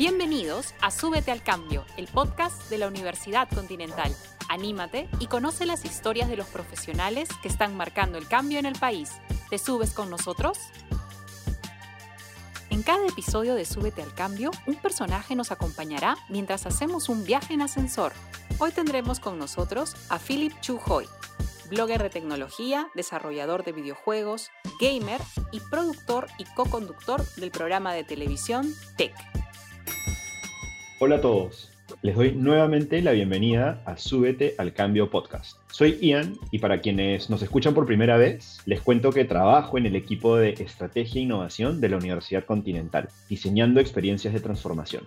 Bienvenidos a Súbete al Cambio, el podcast de la Universidad Continental. Anímate y conoce las historias de los profesionales que están marcando el cambio en el país. ¿Te subes con nosotros? En cada episodio de Súbete al Cambio, un personaje nos acompañará mientras hacemos un viaje en ascensor. Hoy tendremos con nosotros a Philip Chu Hoy, blogger de tecnología, desarrollador de videojuegos, gamer y productor y co-conductor del programa de televisión Tech. Hola a todos, les doy nuevamente la bienvenida a Súbete al Cambio Podcast. Soy Ian y para quienes nos escuchan por primera vez, les cuento que trabajo en el equipo de Estrategia e Innovación de la Universidad Continental, diseñando experiencias de transformación.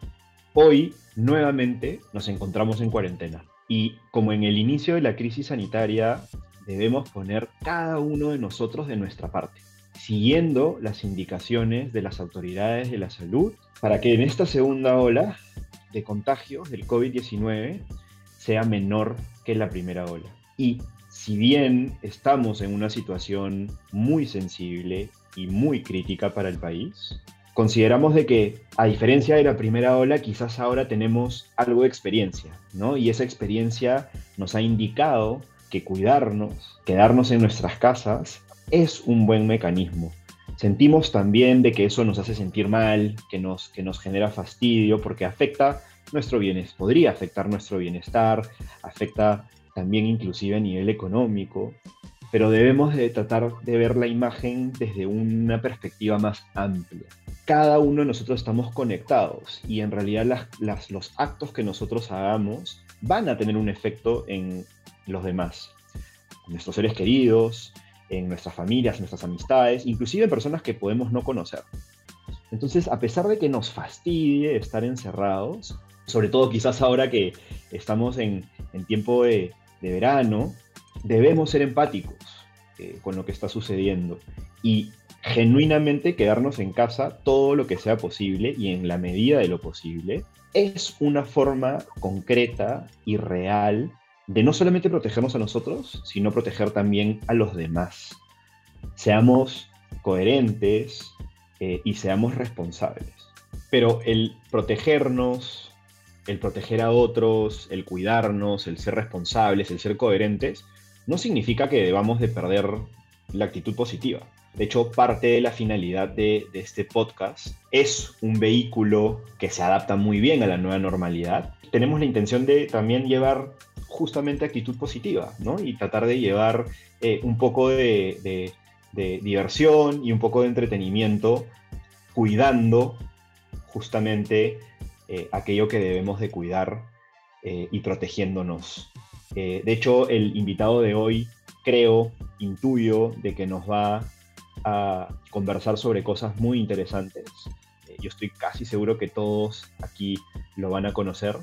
Hoy, nuevamente, nos encontramos en cuarentena y como en el inicio de la crisis sanitaria, debemos poner cada uno de nosotros de nuestra parte, siguiendo las indicaciones de las autoridades de la salud para que en esta segunda ola de contagios del COVID-19 sea menor que la primera ola. Y si bien estamos en una situación muy sensible y muy crítica para el país, consideramos de que, a diferencia de la primera ola, quizás ahora tenemos algo de experiencia, ¿no? Y esa experiencia nos ha indicado que cuidarnos, quedarnos en nuestras casas, es un buen mecanismo. Sentimos también de que eso nos hace sentir mal, que nos, que nos genera fastidio, porque afecta nuestro bienestar, podría afectar nuestro bienestar, afecta también inclusive a nivel económico, pero debemos de tratar de ver la imagen desde una perspectiva más amplia. Cada uno de nosotros estamos conectados y en realidad los actos que nosotros hagamos van a tener un efecto en los demás, nuestros seres queridos, en nuestras familias, nuestras amistades, inclusive en personas que podemos no conocer. Entonces, a pesar de que nos fastidie estar encerrados, sobre todo quizás ahora que estamos en, tiempo de, verano, debemos ser empáticos eh, con lo que está sucediendo y genuinamente quedarnos en casa todo lo que sea posible y en la medida de lo posible es una forma concreta y real de no solamente protegernos a nosotros, sino proteger también a los demás. Seamos coherentes eh, y seamos responsables. Pero el protegernos, el proteger a otros, el cuidarnos, el ser responsables, el ser coherentes, no significa que debamos de perder la actitud positiva. De hecho, parte de la finalidad de, de, este podcast es un vehículo que se adapta muy bien a la nueva normalidad. Tenemos la intención de también llevar justamente actitud positiva, ¿no? Y tratar de llevar eh, un poco de, diversión y un poco de entretenimiento, cuidando justamente eh, aquello que debemos de cuidar eh, y protegiéndonos. de hecho, el invitado de hoy, creo, intuyo, de que nos va a conversar sobre cosas muy interesantes. yo estoy casi seguro que todos aquí lo van a conocer.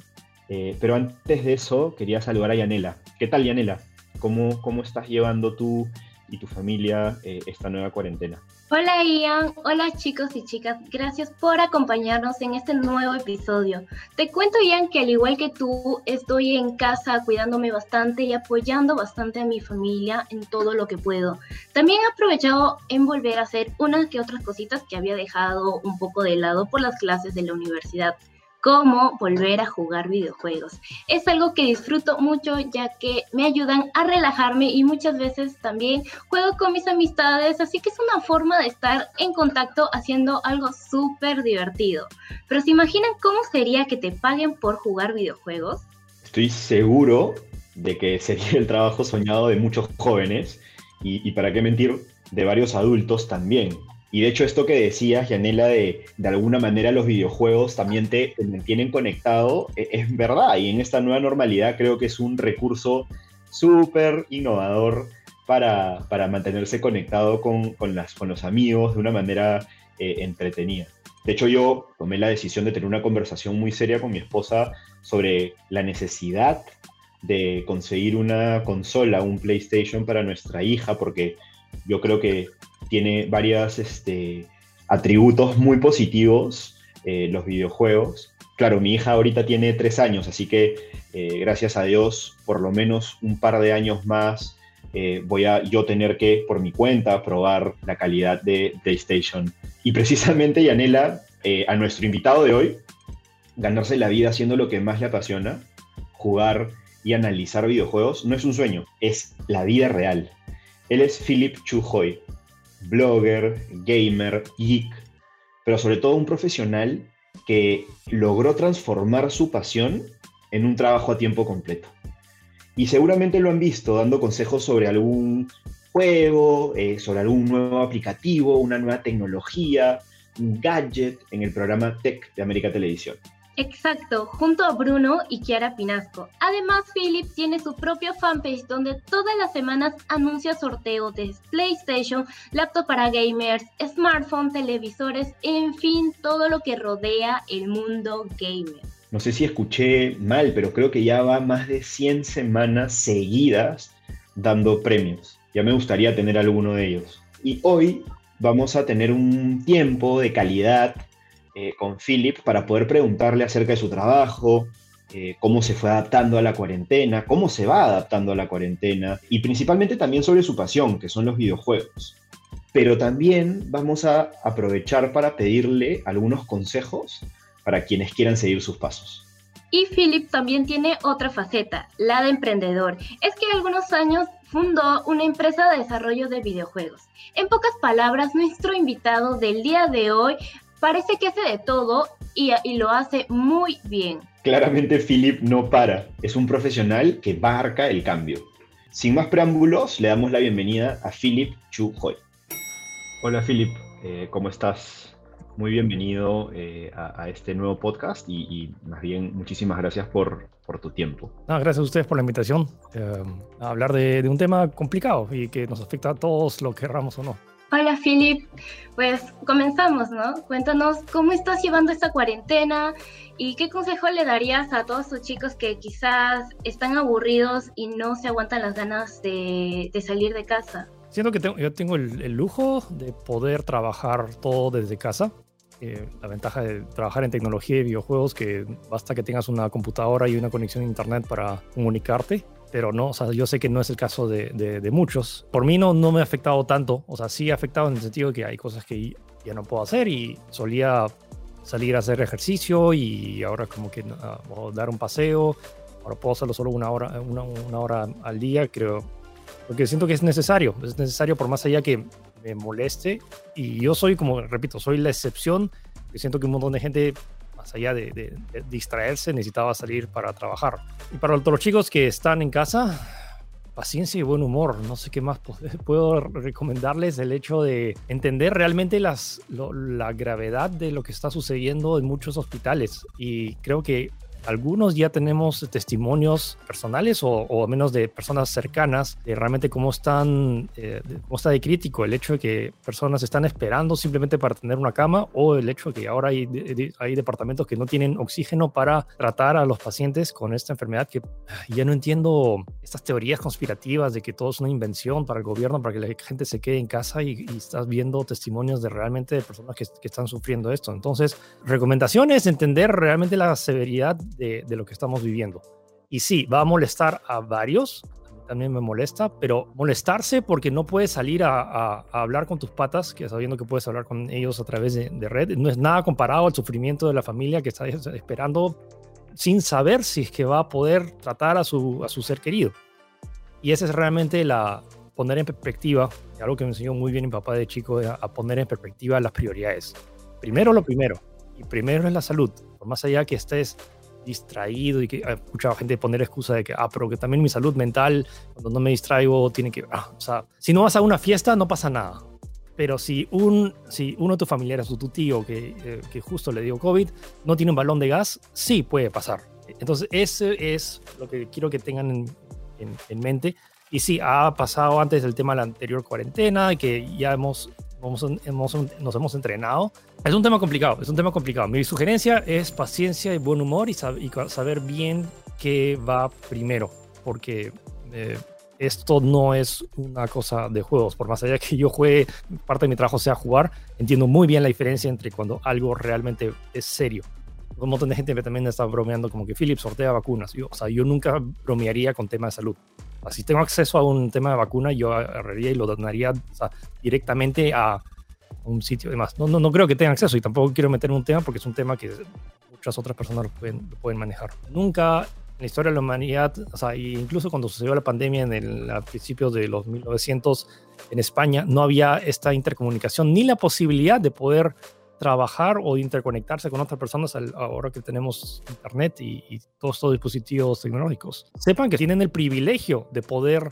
Eh, pero antes de eso, quería saludar a Yanela. ¿Qué tal, Yanela? ¿Cómo, cómo estás llevando tú y tu familia eh, esta nueva cuarentena? Hola Ian, hola chicos y chicas, gracias por acompañarnos en este nuevo episodio. Te cuento Ian que al igual que tú estoy en casa cuidándome bastante y apoyando bastante a mi familia en todo lo que puedo. También he aprovechado en volver a hacer unas que otras cositas que había dejado un poco de lado por las clases de la universidad cómo volver a jugar videojuegos. Es algo que disfruto mucho ya que me ayudan a relajarme y muchas veces también juego con mis amistades, así que es una forma de estar en contacto haciendo algo súper divertido. Pero ¿se imaginan cómo sería que te paguen por jugar videojuegos? Estoy seguro de que sería el trabajo soñado de muchos jóvenes y, y para qué mentir, de varios adultos también. Y de hecho esto que decías, Yanela, de, de alguna manera los videojuegos también te, mantienen conectado, e, es, verdad. Y en esta nueva normalidad creo que es un recurso súper innovador para, para, mantenerse conectado con, con, las, con los amigos de una manera eh, entretenida. De hecho, yo tomé la decisión de tener una conversación muy seria con mi esposa sobre la necesidad de conseguir una consola, un PlayStation para nuestra hija, porque yo creo que tiene varios este, atributos muy positivos eh, los videojuegos. Claro, mi hija ahorita tiene tres años, así que eh, gracias a Dios, por lo menos un par de años más eh, voy a yo tener que, por mi cuenta, probar la calidad de PlayStation. Y precisamente, Yanela, a nuestro invitado de hoy, ganarse la vida haciendo lo que más le apasiona, jugar y analizar videojuegos, no es un sueño, es la vida real. Él es Philip Chujoy, blogger, gamer, geek, pero sobre todo un profesional que logró transformar su pasión en un trabajo a tiempo completo. Y seguramente lo han visto dando consejos sobre algún juego, eh, sobre algún nuevo aplicativo, una nueva tecnología, un gadget en el programa Tech de América Televisión. Exacto, junto a Bruno y Kiara Pinasco. Además, Philip tiene su propio fanpage donde todas las semanas anuncia sorteos de PlayStation, laptop para gamers, smartphone, televisores, en fin, todo lo que rodea el mundo gamer. No sé si escuché mal, pero creo que ya va más de 100 semanas seguidas dando premios. Ya me gustaría tener alguno de ellos. Y hoy vamos a tener un tiempo de calidad eh, con Philip para poder preguntarle acerca de su trabajo, eh, cómo se fue adaptando a la cuarentena, cómo se va adaptando a la cuarentena y principalmente también sobre su pasión, que son los videojuegos. Pero también vamos a aprovechar para pedirle algunos consejos para quienes quieran seguir sus pasos. Y Philip también tiene otra faceta, la de emprendedor. Es que algunos años fundó una empresa de desarrollo de videojuegos. En pocas palabras, nuestro invitado del día de hoy parece que hace de todo y, y lo hace muy bien. Claramente Philip no para, es un profesional que marca el cambio. Sin más preámbulos, le damos la bienvenida a Philip Chu Hoy. Hola Philip, eh, ¿cómo estás? muy bienvenido eh, a, este nuevo podcast y, más bien muchísimas gracias por, por tu tiempo. gracias a ustedes por la invitación eh, a hablar de, un tema complicado y que nos afecta a todos, lo querramos o no. Hola Philip, pues comenzamos, ¿no? Cuéntanos cómo estás llevando esta cuarentena y qué consejo le darías a todos los chicos que quizás están aburridos y no se aguantan las ganas de, salir de casa. Siento que yo tengo el, el, lujo de poder trabajar todo desde casa. Eh, la ventaja de trabajar en tecnología y videojuegos que basta que tengas una computadora y una conexión a internet para comunicarte. Pero no, o sea, yo sé que no es el caso de, de, muchos. Por mí no, no me ha afectado tanto. O sea, sí ha afectado en el sentido de que hay cosas que ya no puedo hacer y solía salir a hacer ejercicio y ahora como que uh, dar un paseo. Ahora puedo hacerlo solo una hora, una, una hora al día, creo porque siento que es necesario, es necesario por más allá que me moleste. Y yo soy, como repito, soy la excepción, que siento que un montón de gente, más allá de, distraerse, necesitaba salir para trabajar. Y para los chicos que están en casa, paciencia y buen humor. No sé qué más puedo recomendarles. El hecho de entender realmente las, la gravedad de lo que está sucediendo en muchos hospitales. Y creo que algunos ya tenemos testimonios personales o, al menos de personas cercanas de realmente cómo están, eh, cómo está de crítico el hecho de que personas están esperando simplemente para tener una cama o el hecho de que ahora hay, hay departamentos que no tienen oxígeno para tratar a los pacientes con esta enfermedad que ya no entiendo estas teorías conspirativas de que todo es una invención para el gobierno, para que la gente se quede en casa y, estás viendo testimonios de realmente de personas que, que están sufriendo esto. Entonces, recomendaciones, entender realmente la severidad de, lo que estamos viviendo. Y sí, va a molestar a varios, también me molesta, pero molestarse porque no puedes salir a, hablar con tus patas, que sabiendo que puedes hablar con ellos a través de, red, no es nada comparado al sufrimiento de la familia que está esperando sin saber si es que va a poder tratar a su, a su ser querido. Y esa es realmente la poner en perspectiva, algo que me enseñó muy bien mi papá de chico, a poner en perspectiva las prioridades. Primero lo primero, y primero es la salud. Por más allá que estés distraído y que he escuchado gente poner excusa de que, ah, pero que también mi salud mental, cuando no me distraigo, tiene que, ah, o sea, si no vas a una fiesta, no pasa nada. Pero si, un, si uno de tus familiares o tu tío que, eh, que justo le dio COVID no tiene un balón de gas, sí puede pasar. Entonces, ese es lo que quiero que tengan en, en, mente. Y sí, ha pasado antes el tema de la anterior cuarentena, que ya hemos, hemos, hemos, nos hemos entrenado es un tema complicado, es un tema complicado. Mi sugerencia es paciencia y buen humor y, saber bien qué va primero, porque eh, esto no es una cosa de juegos. Por más allá que yo juegue, parte de mi trabajo sea jugar, entiendo muy bien la diferencia entre cuando algo realmente es serio. Un montón de gente también está bromeando como que Philip sortea vacunas. Yo, o sea, yo nunca bromearía con tema de salud. Si tengo acceso a un tema de vacuna, yo agarraría y lo donaría directamente a un sitio y demás. No, no, no creo que tengan acceso y tampoco quiero meter un tema porque es un tema que muchas otras personas lo pueden, pueden manejar. Nunca en la historia de la humanidad, o sea, incluso cuando sucedió la pandemia en el, a principios de los 1900 en España, no había esta intercomunicación ni la posibilidad de poder trabajar o interconectarse con otras personas ahora que tenemos internet y, todos estos dispositivos tecnológicos. Sepan que tienen el privilegio de poder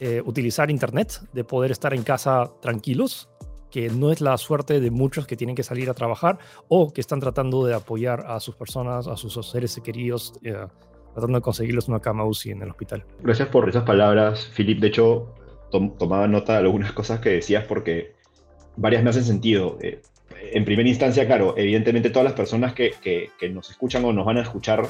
eh, utilizar internet, de poder estar en casa tranquilos, que no es la suerte de muchos que tienen que salir a trabajar o que están tratando de apoyar a sus personas, a sus seres queridos, eh, tratando de conseguirles una cama UCI en el hospital. Gracias por esas palabras, Philip. De hecho, tomaba nota de algunas cosas que decías porque varias me hacen sentido. Eh, en primera instancia, claro, evidentemente todas las personas que, que, nos escuchan o nos van a escuchar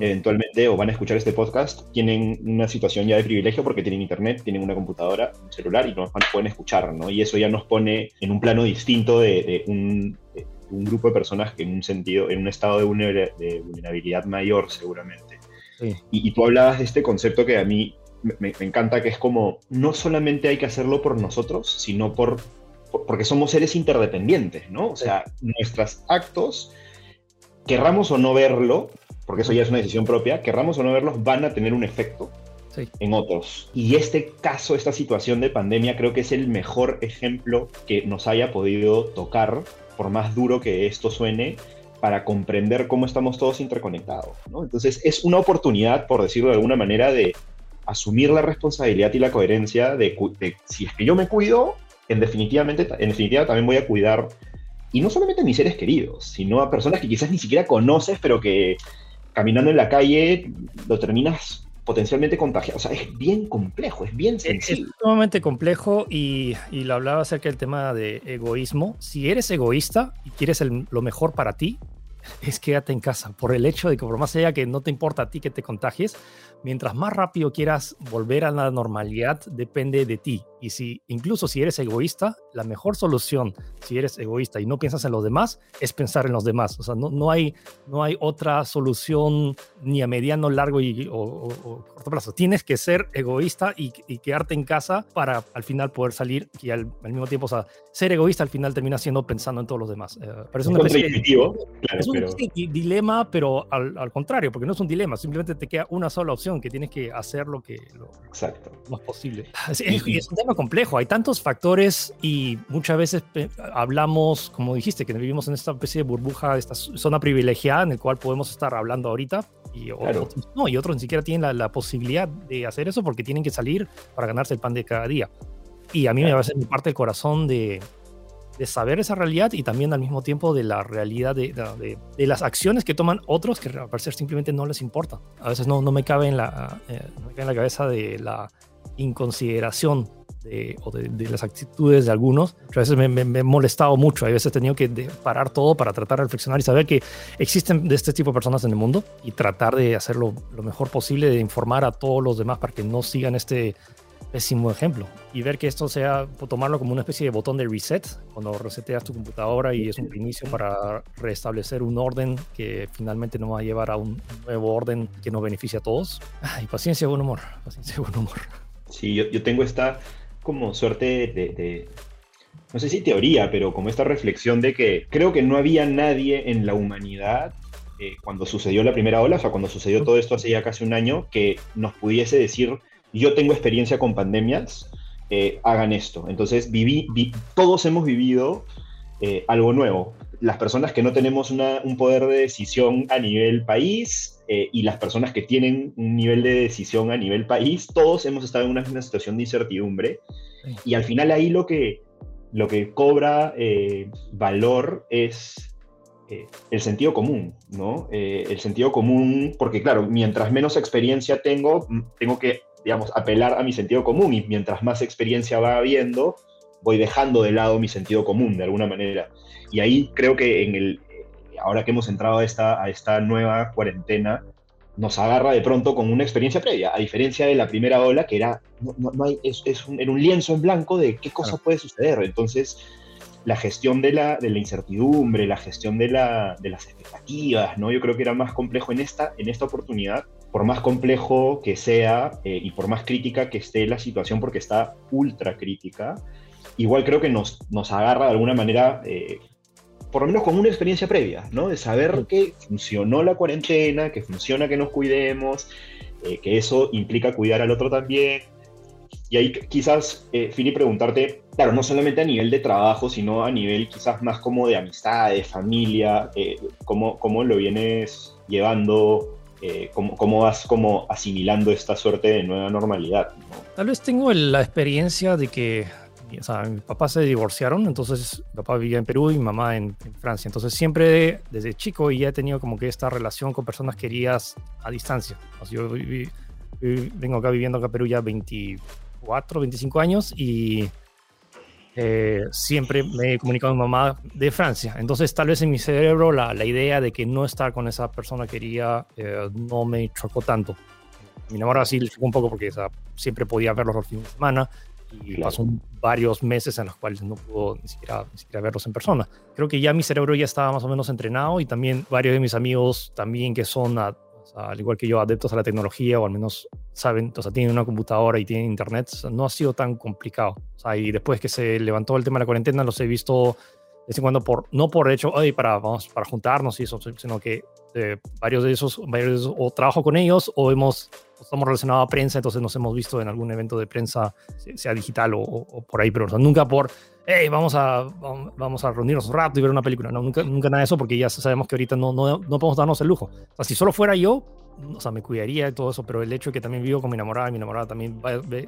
eventualmente o van a escuchar este podcast tienen una situación ya de privilegio porque tienen internet, tienen una computadora, un celular y nos pueden escuchar, ¿no? Y eso ya nos pone en un plano distinto de, un, un, grupo de personas que en un sentido, en un estado de vulnerabilidad mayor seguramente. Y, y, tú hablabas de este concepto que a mí me, me, encanta, que es como, no solamente hay que hacerlo por nosotros, sino por porque somos seres interdependientes, ¿no? O sea, nuestros actos, querramos o no verlo, porque eso ya es una decisión propia, querramos o no verlos, van a tener un efecto en otros. Y este caso, esta situación de pandemia, creo que es el mejor ejemplo que nos haya podido tocar, por más duro que esto suene, para comprender cómo estamos todos interconectados. ¿no? Entonces, es una oportunidad, por decirlo de alguna manera, de asumir la responsabilidad y la coherencia de, de si es que yo me cuido, en, definitivamente, en definitiva también voy a cuidar, y no solamente a mis seres queridos, sino a personas que quizás ni siquiera conoces, pero que caminando en la calle lo terminas potencialmente contagiado. O sea, es bien complejo, es bien sencillo. Es, sumamente complejo y, y, lo hablaba acerca del tema de egoísmo. Si eres egoísta y quieres lo mejor para ti, es quédate en casa. Por el hecho de que por más allá que no te importa a ti que te contagies, mientras más rápido quieras volver a la normalidad, depende de ti. Y si incluso si eres egoísta, la mejor solución, si eres egoísta y no piensas en los demás, es pensar en los demás. O sea, no, no, hay, no hay otra solución ni a mediano, largo y, o, corto plazo. Tienes que ser egoísta y, quedarte en casa para al final poder salir y al, mismo tiempo, o sea, ser egoísta al final termina siendo pensando en todos los demás. Eh, es un es un dilema, pero al, al contrario, porque no es un dilema, simplemente te queda una sola opción que tienes que hacer lo que lo Exacto. más posible. Es, es, un tema complejo, hay tantos factores y muchas veces hablamos, como dijiste, que vivimos en esta especie de burbuja, esta zona privilegiada en el cual podemos estar hablando ahorita y otros no, y otros ni siquiera tienen la, posibilidad de hacer eso porque tienen que salir para ganarse el pan de cada día. Y a mí me va a ser mi parte del corazón de, de saber esa realidad y también al mismo tiempo de la realidad de, de, las acciones que toman otros que al parecer simplemente no les importa. A veces no, no me cabe en la, eh, no me cabe en la cabeza de la inconsideración de, o de, las actitudes de algunos. A veces me, me, he molestado mucho, a veces he tenido que parar todo para tratar de reflexionar y saber que existen de este tipo de personas en el mundo y tratar de hacerlo lo mejor posible, de informar a todos los demás para que no sigan este pésimo ejemplo. Y ver que esto sea, tomarlo como una especie de botón de reset, cuando reseteas tu computadora y es un inicio para restablecer un orden que finalmente nos va a llevar a un nuevo orden que nos beneficia a todos. Y paciencia, buen humor. Paciencia, buen humor. Sí, yo, yo tengo esta como suerte de, no sé si teoría, pero como esta reflexión de que creo que no había nadie en la humanidad eh, cuando sucedió la primera ola, o sea, cuando sucedió todo esto hace ya casi un año, que nos pudiese decir yo tengo experiencia con pandemias, eh, hagan esto. Entonces, viví, todos hemos vivido eh, algo nuevo. Las personas que no tenemos un poder de decisión a nivel país eh, y las personas que tienen un nivel de decisión a nivel país, todos hemos estado en una, situación de incertidumbre. Y al final ahí lo que, lo que cobra valor es el sentido común, ¿no? el sentido común, porque claro, mientras menos experiencia tengo, tengo que digamos, apelar a mi sentido común y mientras más experiencia va habiendo, voy dejando de lado mi sentido común de alguna manera. Y ahí creo que en el, ahora que hemos entrado a esta, a esta nueva cuarentena, nos agarra de pronto con una experiencia previa, a diferencia de la primera ola, que era, no, hay, es, es un, era un lienzo en blanco de qué cosa puede suceder. Entonces, la gestión de la, de la incertidumbre, la gestión de, la, de, las expectativas, ¿no? Yo creo que era más complejo en esta, en esta oportunidad, por más complejo que sea eh, y por más crítica que esté la situación, porque está ultra crítica, igual creo que nos, nos agarra de alguna manera eh, por lo menos con una experiencia previa, ¿no? De saber que funcionó la cuarentena, que funciona que nos cuidemos, eh, que eso implica cuidar al otro también. Y ahí quizás, eh, Fili, preguntarte, claro, no solamente a nivel de trabajo, sino a nivel quizás más como de amistad, de familia, eh, ¿cómo, ¿cómo, lo vienes llevando? Eh, cómo, cómo, vas como asimilando esta suerte de nueva normalidad? Tal vez tengo la experiencia de que o sea, mis papás se divorciaron, entonces mi papá vivía en Perú y mi mamá en, Francia. Entonces siempre desde chico ya he tenido como que esta relación con personas queridas a distancia. O sea, yo vengo acá viviendo acá en Perú ya 24, 25 años y eh, siempre me he comunicado con mi mamá de Francia. Entonces tal vez en mi cerebro la, la idea de que no estar con esa persona quería eh, no me chocó tanto. Mi enamorada sí le chocó un poco porque o sea, siempre podía verlos los fines de semana y pasó varios meses en los cuales no pudo ni siquiera, ni siquiera verlos en persona. Creo que ya mi cerebro ya estaba más o menos entrenado y también varios de mis amigos también que son, al igual que yo, adeptos a la tecnología o al menos saben, o sea, tienen una computadora y tienen internet, no ha sido tan complicado. O sea, y después que se levantó el tema de la cuarentena, los he visto de vez en cuando por, no por hecho, hoy para, vamos, para juntarnos y eso, sino que eh, varios de esos, varios de esos, o trabajo con ellos o hemos estamos relacionados a prensa, entonces nos hemos visto en algún evento de prensa, sea digital o, por ahí, pero nunca por, hey, vamos a, vamos a reunirnos un rato y ver una película. No, nunca, nunca nada de eso porque ya sabemos que ahorita no, no, no podemos darnos el lujo. O sea, si solo fuera yo, o sea, me cuidaría de todo eso, pero el hecho de que también vivo con mi enamorada, mi enamorada también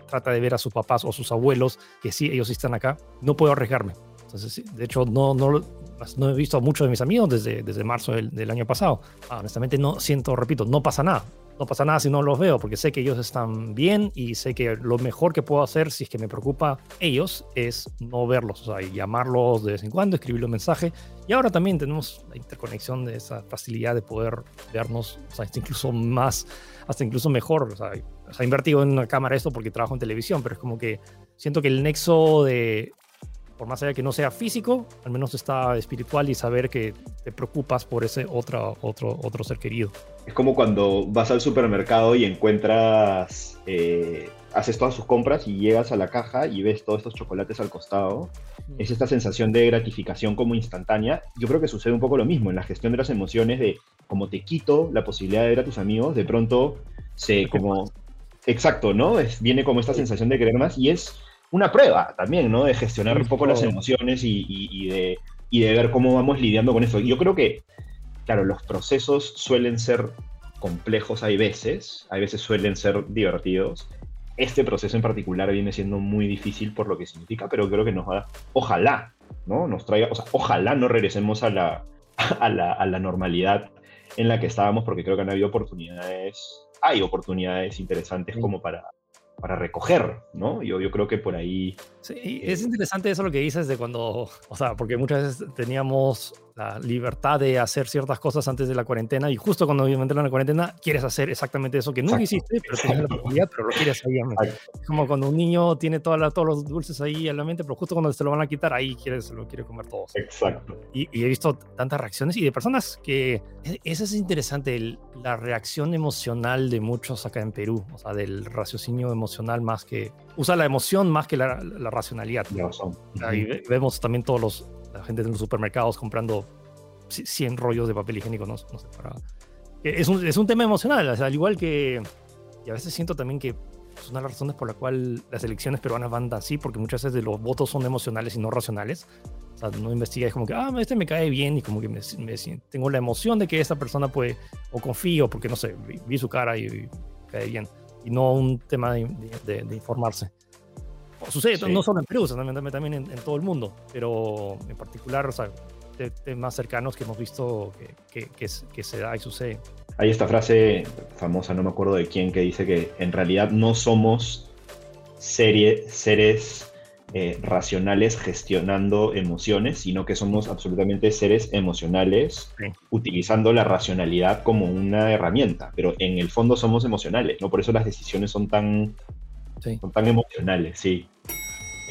trata de ver a sus papás o sus abuelos, que sí, ellos están acá, no puedo arriesgarme. Entonces, de hecho, no, no, no he visto a muchos de mis amigos desde, desde marzo del, del año pasado. Ah, honestamente, no siento, repito, no pasa nada no pasa nada si no los veo, porque sé que ellos están bien y sé que lo mejor que puedo hacer si es que me preocupa ellos es no verlos, o sea, llamarlos de vez en cuando, escribirles un mensaje. Y ahora también tenemos la interconexión de esa facilidad de poder vernos, o sea, incluso más, hasta incluso mejor. O sea, o sea, invertido en una cámara esto porque trabajo en televisión, pero es como que siento que el nexo de por más allá que no sea físico, al menos está espiritual y saber que te preocupas por ese otro, otro, otro ser querido. Es como cuando vas al supermercado y encuentras, eh, haces todas sus compras y llegas a la caja y ves todos estos chocolates al costado. Mm. Es esta sensación de gratificación como instantánea. Yo creo que sucede un poco lo mismo en la gestión de las emociones, de como te quito la posibilidad de ver a tus amigos, de pronto se como... Exacto, ¿no? Es, viene como esta sensación de querer más y es una prueba también, ¿no? De gestionar un poco las emociones y, de, de ver cómo vamos lidiando con eso. Yo creo que, claro, los procesos suelen ser complejos hay veces, hay veces suelen ser divertidos. Este proceso en particular viene siendo muy difícil por lo que significa, pero creo que nos va, ojalá, ¿no? Nos traiga, o sea, ojalá no regresemos a la, a la, a la normalidad en la que estábamos, porque creo que han habido oportunidades, hay oportunidades interesantes como para, para recoger, ¿no? Yo, yo creo que por ahí... Sí, es interesante eso lo que dices de cuando, o sea, porque muchas veces teníamos la libertad de hacer ciertas cosas antes de la cuarentena y justo cuando entraron en la cuarentena quieres hacer exactamente eso que nunca hiciste, pero tienes la oportunidad, pero lo quieres ahí. Es como cuando un niño tiene todos los dulces ahí en la mente, pero justo cuando se lo van a quitar, ahí quieres, lo quiere comer todos. Exacto. Y, he visto tantas reacciones y de personas que, e, eso es interesante, la reacción emocional de muchos acá en Perú, o sea, del raciocinio emocional más que, usa la emoción más que la, racionalidad. Ahí vemos también todos los la gente en los supermercados comprando 100 rollos de papel higiénico, no, sé, para... Es un, es un tema emocional, al igual que... Y a veces siento también que es una de las razones por la cual las elecciones peruanas van así, porque muchas veces los votos son emocionales y no racionales. O sea, no investiga, es como que, ah, este me cae bien y como que me, tengo la emoción de que esta persona puede, o confío, porque no sé, vi, su cara y, cae bien. Y no un tema de, de informarse. Sucede no solo en Perú, también, también en, todo el mundo, pero en particular, o sea, temas cercanos que hemos visto que, que, que, se da y sucede. Hay esta frase famosa, no me acuerdo de quién, que dice que en realidad no somos serie, seres eh, racionales gestionando emociones, sino que somos absolutamente seres emocionales utilizando la racionalidad como una herramienta, pero en el fondo somos emocionales, ¿no? Por eso las decisiones son tan, son tan emocionales, sí.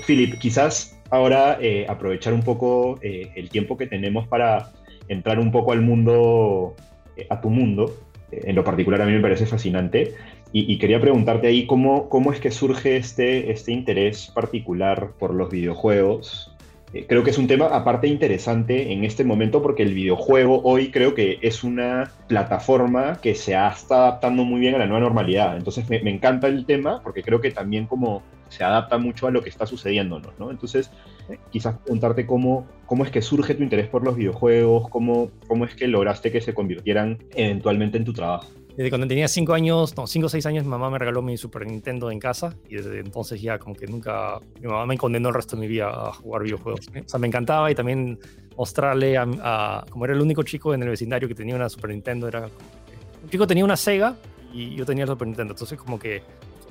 Philip, quizás ahora eh, aprovechar un poco eh, el tiempo que tenemos para entrar un poco al mundo, eh, a tu mundo. en lo particular a mí me parece fascinante. Y, quería preguntarte ahí cómo, cómo es que surge este, este interés particular por los videojuegos Eh, creo que es un tema aparte interesante en este momento porque el videojuego hoy creo que es una plataforma que se está adaptando muy bien a la nueva normalidad. Entonces me, encanta el tema porque creo que también como se adapta mucho a lo que está sucediendo, ¿no? Entonces quizás preguntarte cómo, cómo es que surge tu interés por los videojuegos, cómo, cómo es que lograste que se convirtieran eventualmente en tu trabajo. Desde cuando tenía 5 años, no, 5 o 6 años, mi mamá me regaló mi Super Nintendo en casa y desde entonces ya como que nunca, mi mamá me condenó el resto de mi vida a jugar videojuegos. O sea, me encantaba y también mostrarle a, como era el único chico en el vecindario que tenía una Super Nintendo, era un chico tenía una Sega y yo tenía el Super Nintendo, entonces como que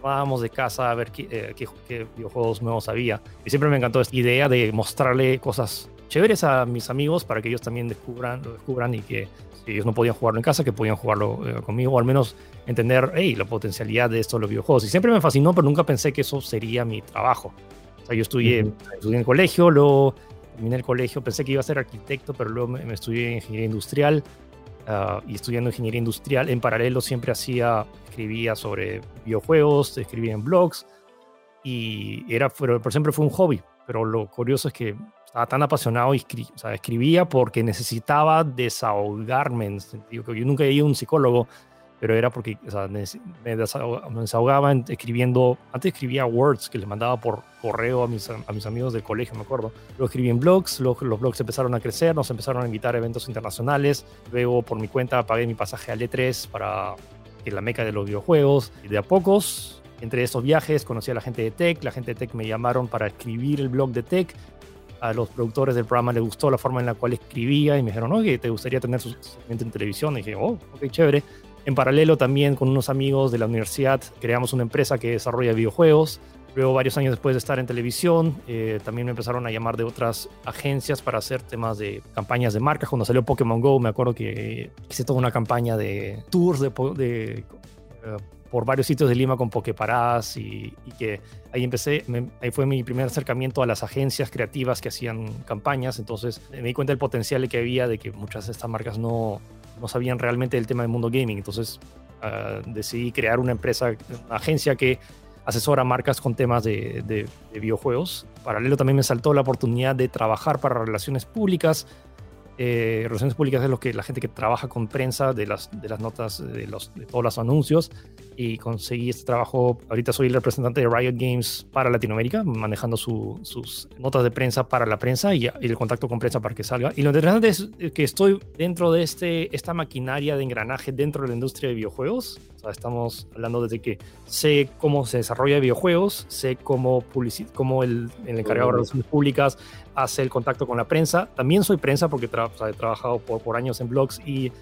vamos de casa a ver qué, eh, qué, qué, videojuegos nuevos había. Y siempre me encantó esta idea de mostrarle cosas chéveres a mis amigos para que ellos también descubran, lo descubran y que si ellos no podían jugarlo en casa, que podían jugarlo eh, conmigo, o al menos entender hey, la potencialidad de estos los videojuegos. Y siempre me fascinó, pero nunca pensé que eso sería mi trabajo. O sea, yo estudié, estudié en el colegio, luego terminé el colegio, pensé que iba a ser arquitecto, pero luego me, estudié ingeniería industrial. Ah, y estudiando ingeniería industrial, en paralelo siempre hacía, escribía sobre videojuegos, escribía en blogs, y era, pero, siempre fue un hobby. Pero lo curioso es que estaba tan apasionado y o sea, escribía porque necesitaba desahogarme. En sentido que yo nunca he ido a un psicólogo, pero era porque o sea, me, desahogaba, escribiendo. Antes escribía words que les mandaba por correo a mis, a mis amigos del colegio, me acuerdo. Luego escribí en blogs, luego los blogs empezaron a crecer, nos empezaron a invitar a eventos internacionales. Luego, por mi cuenta, pagué mi pasaje a E3 para la meca de los videojuegos. Y de a pocos, entre estos viajes, conocí a la gente de Tech. La gente de Tech me llamaron para escribir el blog de Tech a los productores del programa les gustó la forma en la cual escribía y me dijeron, oye, ¿te gustaría tener su segmento en televisión? Y dije, oh, ok, chévere. En paralelo también con unos amigos de la universidad creamos una empresa que desarrolla videojuegos. Luego, varios años después de estar en televisión, eh, también me empezaron a llamar de otras agencias para hacer temas de campañas de marcas. Cuando salió Pokémon Go, me acuerdo que hice toda una campaña de tours de, de eh, por varios sitios de Lima con pokeparadas y, y que ahí empecé, ahí fue mi primer acercamiento a las agencias creativas que hacían campañas, entonces me di cuenta del potencial que había de que muchas de estas marcas no, no sabían realmente del tema del mundo gaming, entonces uh, decidí crear una empresa, una agencia que asesora marcas con temas de, de, de videojuegos. Paralelo también me saltó la oportunidad de trabajar para relaciones públicas, eh, relaciones públicas es lo que la gente que trabaja con prensa de las, de las notas, de, los, de todos los anuncios. Y conseguí este trabajo. Ahorita soy el representante de Riot Games para Latinoamérica, manejando sus notas de prensa para la prensa y, el contacto con prensa para que salga. Y lo interesante es que estoy dentro de este, esta maquinaria de engranaje dentro de la industria de videojuegos. O sea, estamos hablando desde que sé cómo se desarrolla videojuegos, sé cómo, cómo el, el encargado de relaciones públicas hace el contacto con la prensa. También soy prensa porque he trabajado por, por años en blogs y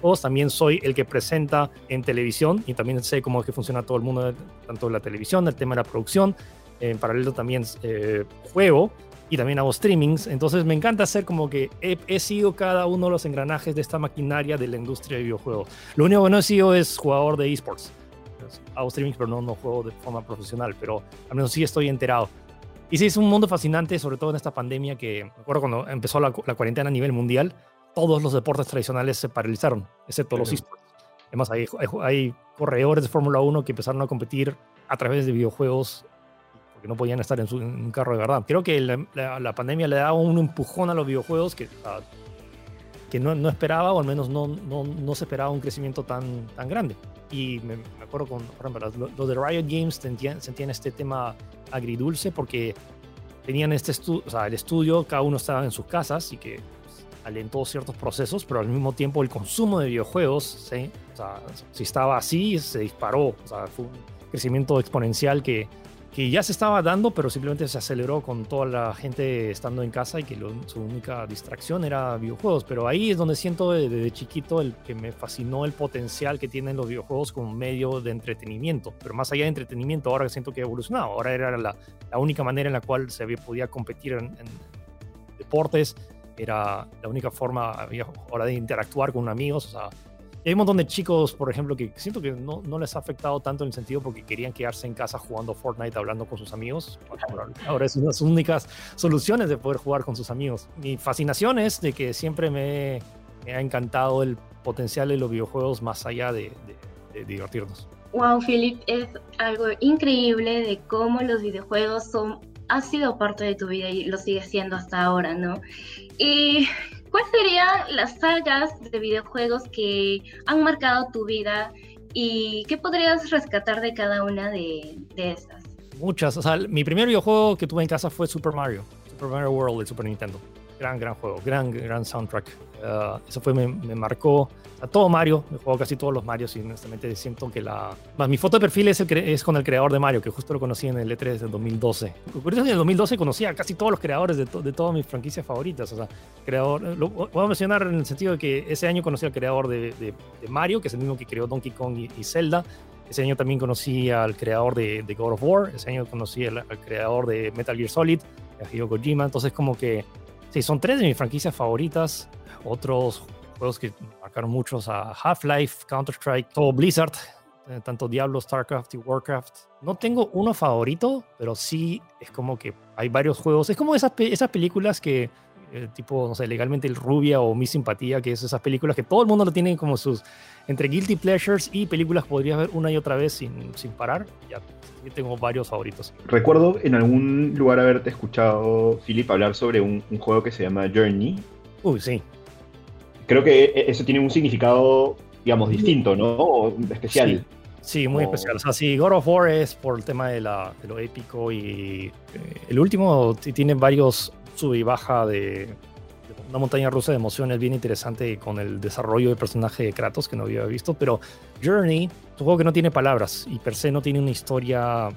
todos también soy el que presenta en televisión y también sé cómo es que funciona todo el mundo, tanto la televisión, el tema de la producción. En paralelo también eh, juego y también hago streamings. Entonces me encanta hacer como que he, sido cada uno de los engranajes de esta maquinaria de la industria de videojuegos. Lo único que no he sido es jugador de esports. Hago streamings, pero no, no juego de forma profesional, pero al menos sí estoy enterado. Y sí, es un mundo fascinante, sobre todo en esta pandemia que, me acuerdo cuando empezó la, cuarentena a nivel mundial, todos los deportes tradicionales se paralizaron, excepto los esports. Además, hay, hay, corredores de Fórmula 1 que empezaron a competir a través de videojuegos porque no podían estar en, su, un carro de verdad. Creo que la, la, pandemia le daba un empujón a los videojuegos que, que no, no, esperaba, o al menos no, no, no, se esperaba un crecimiento tan, tan grande. Y me, acuerdo con, por ejemplo, los de Riot Games sentían, sentían este tema agridulce porque tenían este estudio, o sea, el estudio, cada uno estaba en sus casas y que alentó ciertos procesos, pero al mismo tiempo el consumo de videojuegos, ¿sí? o sea, si estaba así, se disparó, o sea, fue un crecimiento exponencial que que ya se estaba dando, pero simplemente se aceleró con toda la gente estando en casa y que su única distracción era videojuegos. Pero ahí es donde siento desde, chiquito el que me fascinó el potencial que tienen los videojuegos como medio de entretenimiento. Pero más allá de entretenimiento, ahora siento que ha evolucionado. Ahora era la, la única manera en la cual se podía competir en, en deportes. Era la única forma había, ahora de interactuar con amigos. O sea, hay un montón de chicos, por ejemplo, que siento que no, no, les ha afectado tanto en el sentido porque querían quedarse en casa jugando Fortnite, hablando con sus amigos. Ahora es una de las únicas soluciones de poder jugar con sus amigos. Mi fascinación es de que siempre me, ha encantado el potencial de los videojuegos más allá de, de, de divertirnos. Wow, Philip, es algo increíble de cómo los videojuegos son ha sido parte de tu vida y lo sigue siendo hasta ahora, ¿no? ¿Y cuáles serían las sagas de videojuegos que han marcado tu vida y qué podrías rescatar de cada una de, estas? Muchas. O sea, mi primer videojuego que tuve en casa fue Super Mario, Super Mario World de Super Nintendo. Gran, gran juego, gran, gran soundtrack. Uh, eso fue, me, me marcó a todo Mario, he jugado casi todos los Marios y honestamente siento que la... Más, mi foto de perfil es, el, es, con el creador de Mario, que justo lo conocí en el E3 del 2012. Curioso en el 2012 conocí a casi todos los creadores de, to, de todas mis franquicias favoritas. O sea, creador... Lo, voy a mencionar en el sentido de que ese año conocí al creador de, de, de Mario, que es el mismo que creó Donkey Kong y, y Zelda. Ese año también conocí al creador de God of War. Ese año conocí al, al creador de Metal Gear Solid, a Hideo Kojima. Entonces como que... Sí, son tres de mis franquicias favoritas. Otros juegos que marcaron muchos a Half-Life, Counter-Strike, todo Blizzard, eh, tanto Diablo, StarCraft y Warcraft. No tengo uno favorito, pero sí es como que hay varios juegos. Es como esas, esas películas que, eh, tipo, no sé, legalmente el Rubia o Mi Simpatía, que es esas películas que todo el mundo lo tiene como sus, entre guilty pleasures y películas que podrías ver una y otra vez sin, sin parar. Ya, tengo varios favoritos. Recuerdo en algún lugar haberte escuchado, Philip, hablar sobre un, un juego que se llama Journey. Uy, sí, creo que eso tiene un significado, digamos, distinto, ¿no? O especial. Sí, sí muy especial. O sea, sí, God of War es por el tema de, la, de lo épico y eh, el último tiene varios sub y baja de, de, una montaña rusa de emociones bien interesante con el desarrollo del personaje de Kratos que no había visto, pero Journey es un juego que no tiene palabras y per se no tiene una historia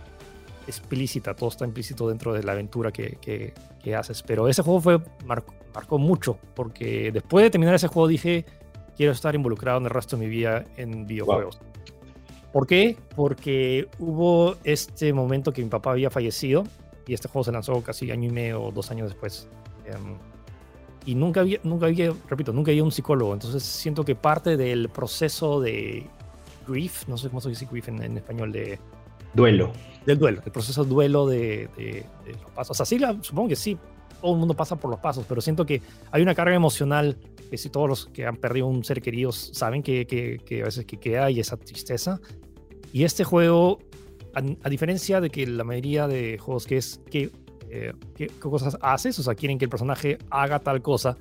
explícita, todo está implícito dentro de la aventura que, que, que haces. Pero ese juego fue, marcó, marcó, mucho, porque después de terminar ese juego dije, quiero estar involucrado en el resto de mi vida en videojuegos. Wow. ¿Por qué? Porque hubo este momento que mi papá había fallecido y este juego se lanzó casi año y medio o dos años después. Um, y nunca había, nunca había, repito, nunca había un psicólogo. Entonces siento que parte del proceso de grief, no sé cómo se dice grief en, en español, de... Duelo del duelo, el proceso de duelo de, de, de, los pasos. O sea, sí, la, supongo que sí, todo el mundo pasa por los pasos, pero siento que hay una carga emocional que si todos los que han perdido un ser querido saben que, que, que a veces que queda y esa tristeza. Y este juego, a, a, diferencia de que la mayoría de juegos que es que, eh, qué cosas haces, o sea, quieren que el personaje haga tal cosa,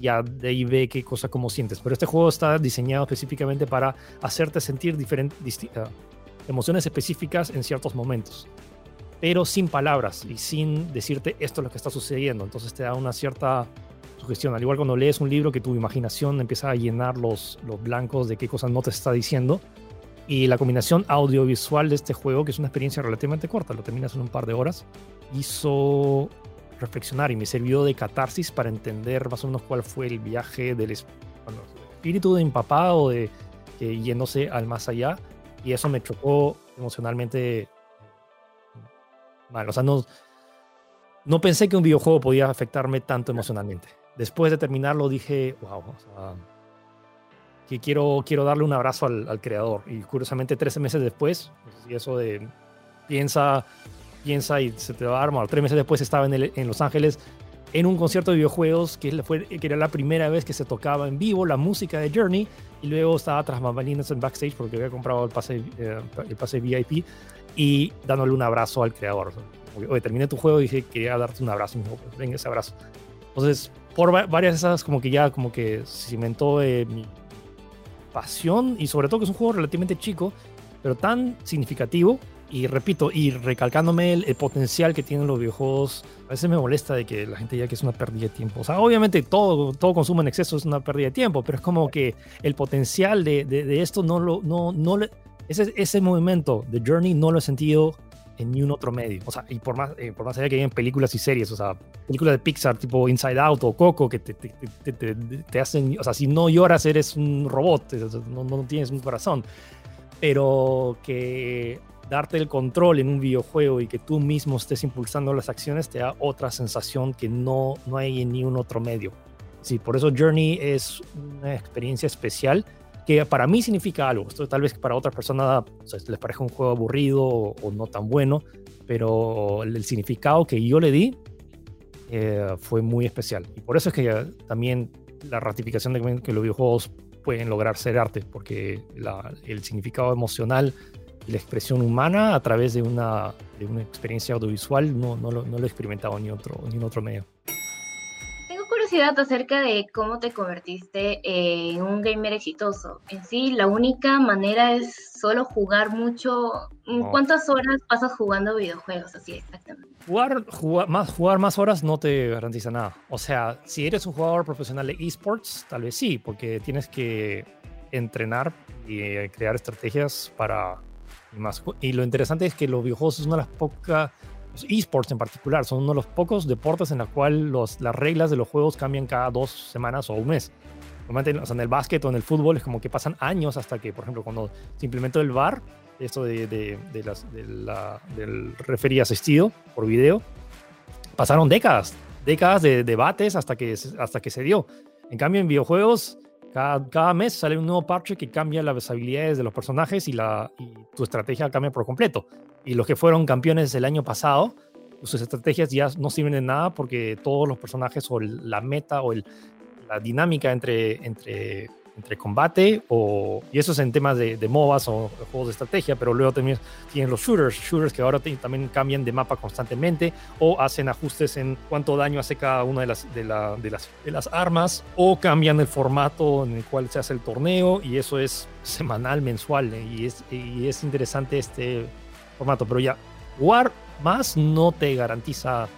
ya de ahí ve qué cosa como sientes. Pero este juego está diseñado específicamente para hacerte sentir diferente, uh, emociones específicas en ciertos momentos, pero sin palabras y sin decirte esto es lo que está sucediendo. Entonces te da una cierta sugestión. Al igual cuando lees un libro que tu imaginación empieza a llenar los, los blancos de qué cosas no te está diciendo. Y la combinación audiovisual de este juego, que es una experiencia relativamente corta, lo terminas en un par de horas, hizo reflexionar y me sirvió de catarsis para entender más o menos cuál fue el viaje del espíritu de empapado, de que yéndose al más allá y eso me chocó emocionalmente mal. O sea, no, no pensé que un videojuego podía afectarme tanto emocionalmente. Después de terminarlo dije, wow, o sea, que quiero, quiero darle un abrazo al, al, creador. Y curiosamente, 13 meses después, y eso de piensa, piensa y se te va a armar. Tres meses después estaba en, el, en Los Ángeles en un concierto de videojuegos que, fue, que era la primera vez que se tocaba en vivo la música de Journey y luego estaba tras bambalinas en backstage porque había comprado el pase, eh, el pase VIP y dándole un abrazo al creador. Oye, terminé tu juego y dije quería darte un abrazo. Me dijo, pues, venga ese abrazo. Entonces, por varias de esas, como que ya como que cimentó eh, mi pasión y sobre todo que es un juego relativamente chico, pero tan significativo y repito, y recalcándome el, potencial que tienen los videojuegos, a veces me molesta de que la gente diga que es una pérdida de tiempo. O sea, obviamente todo, todo consumo en exceso es una pérdida de tiempo, pero es como que el potencial de, de, esto no lo, no, no ese, ese movimiento de Journey no lo he sentido en ni un otro medio. O sea, y por más, eh, por más allá que hay en películas y series, o sea, películas de Pixar tipo Inside Out o Coco que te, te, te, te hacen, o sea, si no lloras eres un robot, no, no tienes un corazón. Pero que darte el control en un videojuego y que tú mismo estés impulsando las acciones te da otra sensación que no, no hay en ni un otro medio. Sí, por eso Journey es una experiencia especial que para mí significa algo. Esto tal vez para otras personas o sea, les parezca un juego aburrido o, o, no tan bueno, pero el, el significado que yo le di eh, fue muy especial. Y por eso es que también la ratificación de que los videojuegos pueden lograr ser arte, porque la, el significado emocional la expresión humana a través de una, de una experiencia audiovisual no, no, lo, no lo he experimentado ni otro, ni en otro medio curiosidad acerca de cómo te convertiste en un gamer exitoso. En sí, la única manera es solo jugar mucho. ¿Cuántas horas pasas jugando videojuegos? Así exactamente. Jugar, jugar, más, jugar más horas no te garantiza nada. O sea, si eres un jugador profesional de esports, tal vez sí, porque tienes que entrenar y eh, crear estrategias para más. Y lo interesante es que los videojuegos es una de las pocas esports en particular son uno de los pocos deportes en los cual las reglas de los juegos cambian cada dos semanas o un mes. Normalmente, o sea, en el básquet o en el fútbol es como que pasan años hasta que, por ejemplo, cuando se implementó el VAR, esto de, de, del referee asistido por video, pasaron décadas, décadas de debates hasta que, hasta que se dio. En cambio, en videojuegos, cada, cada, mes sale un nuevo parche que cambia las habilidades de los personajes y, la, y tu estrategia cambia por completo y los que fueron campeones el año pasado, sus estrategias ya no sirven de nada porque todos los personajes o la meta o la dinámica entre, entre, entre combate o, y eso es en temas de, de MOBAs o juegos de estrategia, pero luego también tienen los shooters, shooters que ahora también cambian de mapa constantemente o hacen ajustes en cuánto daño hace cada una de las, de, la, de, las, de las armas o cambian el formato en el cual se hace el torneo y eso es semanal, mensual y es, y es interesante este formato, pero ya, jugar más no te garantiza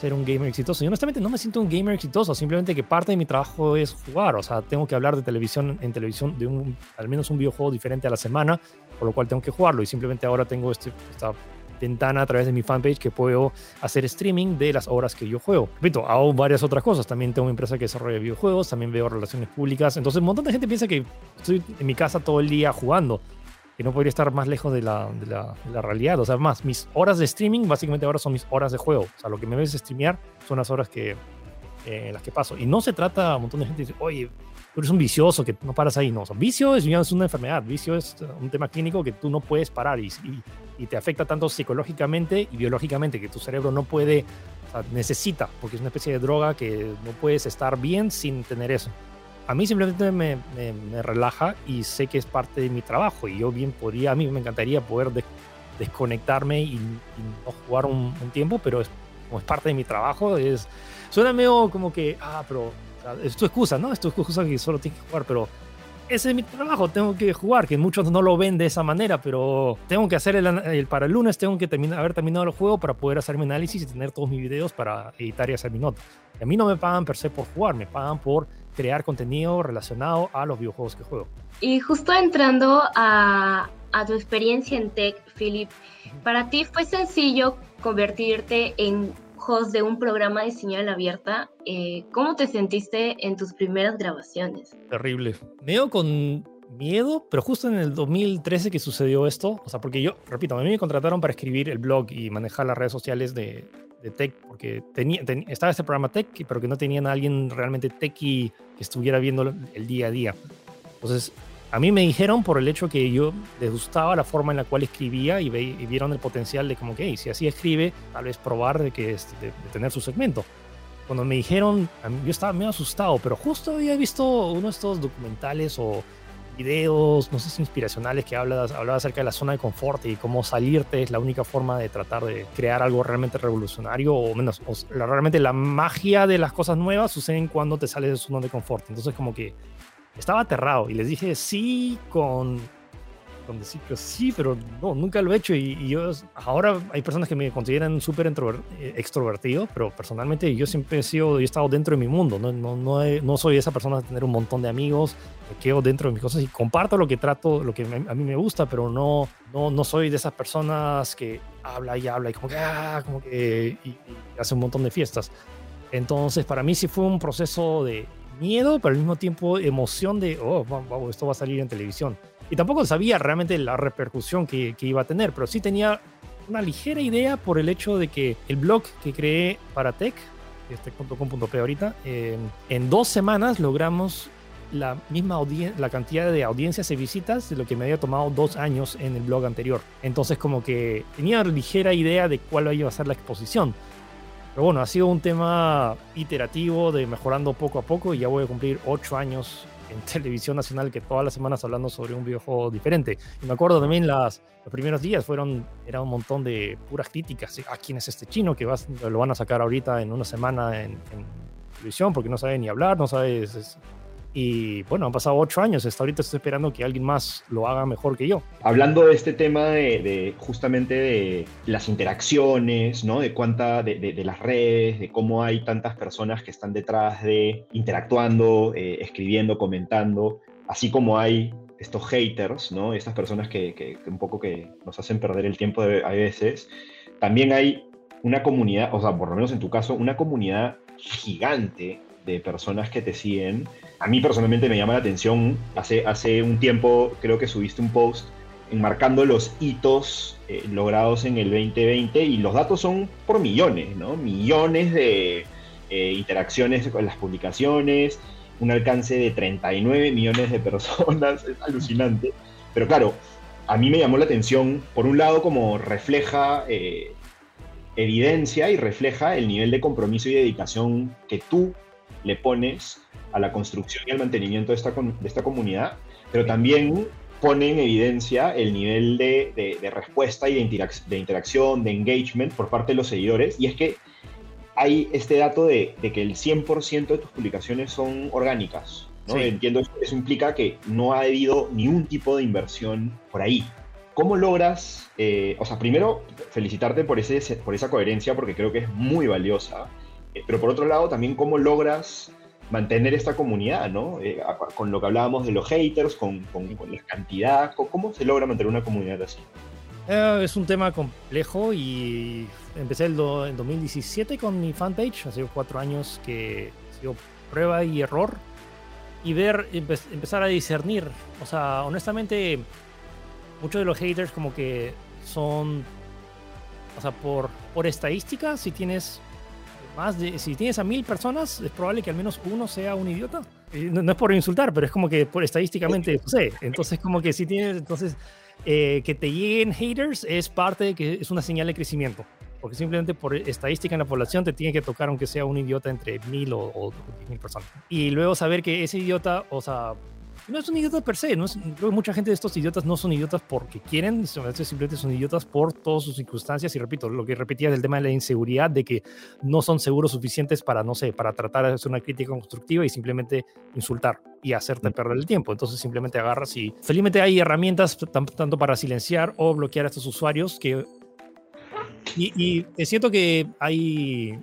ser un gamer exitoso. Yo honestamente no me siento un gamer exitoso, simplemente que parte de mi trabajo es jugar, o sea, tengo que hablar de televisión en televisión de un, al menos un videojuego diferente a la semana, por lo cual tengo que jugarlo y simplemente ahora tengo este, esta ventana a través de mi fanpage que puedo hacer streaming de las horas que yo juego. Repito, hago varias otras cosas. También tengo una empresa que desarrolla videojuegos, también veo relaciones públicas. Entonces, un montón de gente piensa que estoy en mi casa todo el día jugando que no podría estar más lejos de la, de, la, de la, realidad. O sea, más, mis horas de streaming básicamente ahora son mis horas de juego. O sea, lo que me ves streamear son las horas que, eh, las que paso. Y no se trata, un montón de gente dice, oye, tú eres un vicioso que no paras ahí. No, o sea, vicio es, es una enfermedad, vicio es un tema clínico que tú no puedes parar y, y, y te afecta tanto psicológicamente y biológicamente que tu cerebro no puede, o sea, necesita, porque es una especie de droga que no puedes estar bien sin tener eso a mí simplemente me, me, relaja y sé que es parte de mi trabajo y yo bien podría, a mí me encantaría poder desconectarme y, no jugar un, tiempo, pero es, como es parte de mi trabajo, es, suena medio como que, ah, pero es tu excusa, ¿no? Es tu excusa que solo tienes que jugar, pero ese es mi trabajo, tengo que jugar, que muchos no lo ven de esa manera, pero tengo que hacer el, para el lunes, tengo que terminar, haber terminado el juego para poder hacer mi análisis y tener todos mis videos para editar y hacer mi nota. Y a mí no me pagan per se por jugar, me pagan por crear contenido relacionado a los videojuegos que juego. Y justo entrando a, a tu experiencia en tech, Philip, ¿para ti fue sencillo convertirte en host de un programa de señal abierta? Eh, ¿Cómo te sentiste en tus primeras grabaciones? Terrible. Medio con miedo, pero justo en el 2013 que sucedió esto, o sea, porque yo, repito, a mí me contrataron para escribir el blog y manejar las redes sociales de, de tech, porque tenía, estaba este programa tech, pero que no tenían a alguien realmente techy que estuviera viendo el día a día. Entonces, a mí me dijeron por el hecho que yo les gustaba la forma en la cual escribía y, vieron el potencial de como que, si así escribe, tal vez probar de, que, de, de tener su segmento. Cuando me dijeron, yo estaba medio asustado, pero justo había visto uno de estos documentales o videos, no sé si inspiracionales, que habla, hablaba acerca de la zona de confort y cómo salirte es la única forma de tratar de crear algo realmente revolucionario o menos, realmente la magia de las cosas nuevas suceden cuando te sales de zona de confort. Entonces como que estaba aterrado y les dije sí con donde sí, sí, pero no, nunca lo he hecho. Y, yo, ahora hay personas que me consideran súper eh, extrovertido, pero personalmente yo siempre he sido, yo he estado dentro de mi mundo, no, no, no, no, soy esa persona de tener un montón de amigos, me quedo dentro de mis cosas y comparto lo que trato, lo que a mí me gusta, pero no, no, no soy de esas personas que habla y habla y como que, ah, como que, y, hace un montón de fiestas. Entonces, para mí sí fue un proceso de miedo, pero al mismo tiempo emoción de, oh, wow, esto va a salir en televisión. Y tampoco sabía realmente la repercusión que, iba a tener, pero sí tenía una ligera idea por el hecho de que el blog que creé para Tech, este ahorita, en dos semanas logramos la misma la cantidad de audiencias y visitas de lo que me había tomado dos años en el blog anterior. Entonces como que tenía ligera idea de cuál iba a ser la exposición. Pero bueno, ha sido un tema iterativo de mejorando poco a poco y ya voy a cumplir ocho años en televisión nacional que todas las semanas hablando sobre un videojuego diferente. Y me acuerdo también las, los primeros días fueron, era un montón de puras críticas. ¿A ah, quién es este chino que vas, lo van a sacar ahorita en una semana en, televisión porque no sabe ni hablar, no sabe... y bueno, han pasado ocho años, hasta ahorita estoy esperando que alguien más lo haga mejor que yo. Hablando de este tema de, justamente de las interacciones, ¿no? De cuánta, de, de, las redes, de cómo hay tantas personas que están detrás de interactuando, eh, escribiendo, comentando, así como hay estos haters, ¿no? Estas personas que, un poco que nos hacen perder el tiempo a veces. También hay una comunidad, o sea, por lo menos en tu caso, una comunidad gigante de personas que te siguen. A mí personalmente me llama la atención, hace, hace un tiempo creo que subiste un post enmarcando los hitos eh, logrados en el 2020 y los datos son por millones, ¿no? Millones de eh, interacciones con las publicaciones, un alcance de 39 millones de personas, es alucinante. Pero claro, a mí me llamó la atención, por un lado, como refleja, eh, evidencia y refleja el nivel de compromiso y dedicación que tú le pones a la construcción y al mantenimiento de esta, de esta comunidad, pero también pone en evidencia el nivel de, de respuesta y de, de interacción, de engagement por parte de los seguidores. Y es que hay este dato de, que el 100% de tus publicaciones son orgánicas. ¿no? Entiendo, eso implica que no ha habido ni un tipo de inversión por ahí. ¿Cómo logras, eh, o sea, primero felicitarte por, ese, por esa coherencia porque creo que es muy valiosa, eh, pero por otro lado también cómo logras mantener esta comunidad, ¿no? Eh, con lo que hablábamos de los haters, con, con, con la cantidad, ¿cómo se logra mantener una comunidad así? Eh, es un tema complejo y empecé el en 2017 con mi fanpage, hace cuatro años que ha sido prueba y error y ver, empezar a discernir. O sea, honestamente, muchos de los haters como que son, o sea, por, por estadística, si tienes más de, si tienes a mil personas, es probable que al menos uno sea un idiota. No, no es por insultar, pero es como que por estadísticamente, sé. Entonces, como que si tienes, entonces eh, que te lleguen haters es parte de que es una señal de crecimiento. Porque simplemente por estadística en la población te tiene que tocar aunque sea un idiota entre mil o, o mil personas. Y luego saber que ese idiota, o sea, no es un idiota per se, no es, creo que mucha gente de estos idiotas no son idiotas porque quieren, simplemente son idiotas por todas sus circunstancias. Y repito, lo que repetía del tema de la inseguridad, de que no son seguros suficientes para, no sé, para tratar de hacer una crítica constructiva y simplemente insultar y hacerte perder el tiempo. Entonces simplemente agarras y felizmente hay herramientas tanto para silenciar o bloquear a estos usuarios que... Y, y es cierto que hay,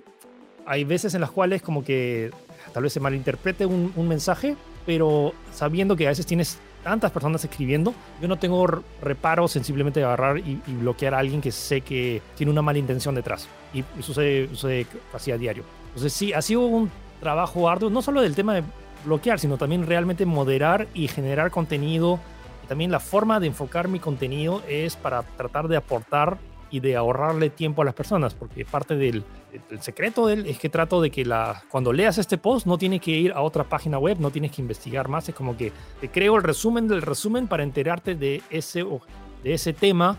hay veces en las cuales como que tal vez se malinterprete un, un mensaje pero sabiendo que a veces tienes tantas personas escribiendo, yo no tengo reparo sensiblemente de agarrar y, bloquear a alguien que sé que tiene una mala intención detrás. Y, sucede, sucede casi a diario. Entonces sí, ha sido un trabajo arduo, no solo del tema de bloquear, sino también realmente moderar y generar contenido. Y también la forma de enfocar mi contenido es para tratar de aportar y de ahorrarle tiempo a las personas, porque parte del, secreto de es que trato de que la, cuando leas este post no tienes que ir a otra página web, no tienes que investigar más, es como que te creo el resumen del resumen para enterarte de ese, de ese tema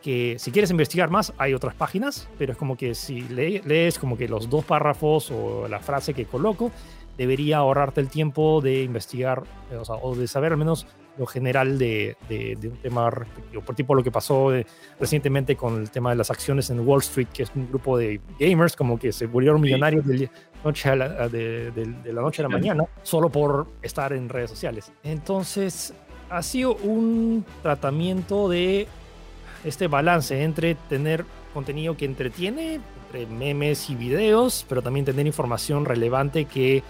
que si quieres investigar más hay otras páginas, pero es como que si lees como que los dos párrafos o la frase que coloco, debería ahorrarte el tiempo de investigar o, sea, o de saber al menos lo general de, de, un tema respectivo. Por tipo lo que pasó eh, recientemente con el tema de las acciones en Wall Street, que es un grupo de gamers como que se volvieron millonarios de, noche la, de, la noche a la mañana solo por estar en redes sociales. Entonces ha sido un tratamiento de este balance entre tener contenido que entretiene, entre memes y videos, pero también tener información relevante que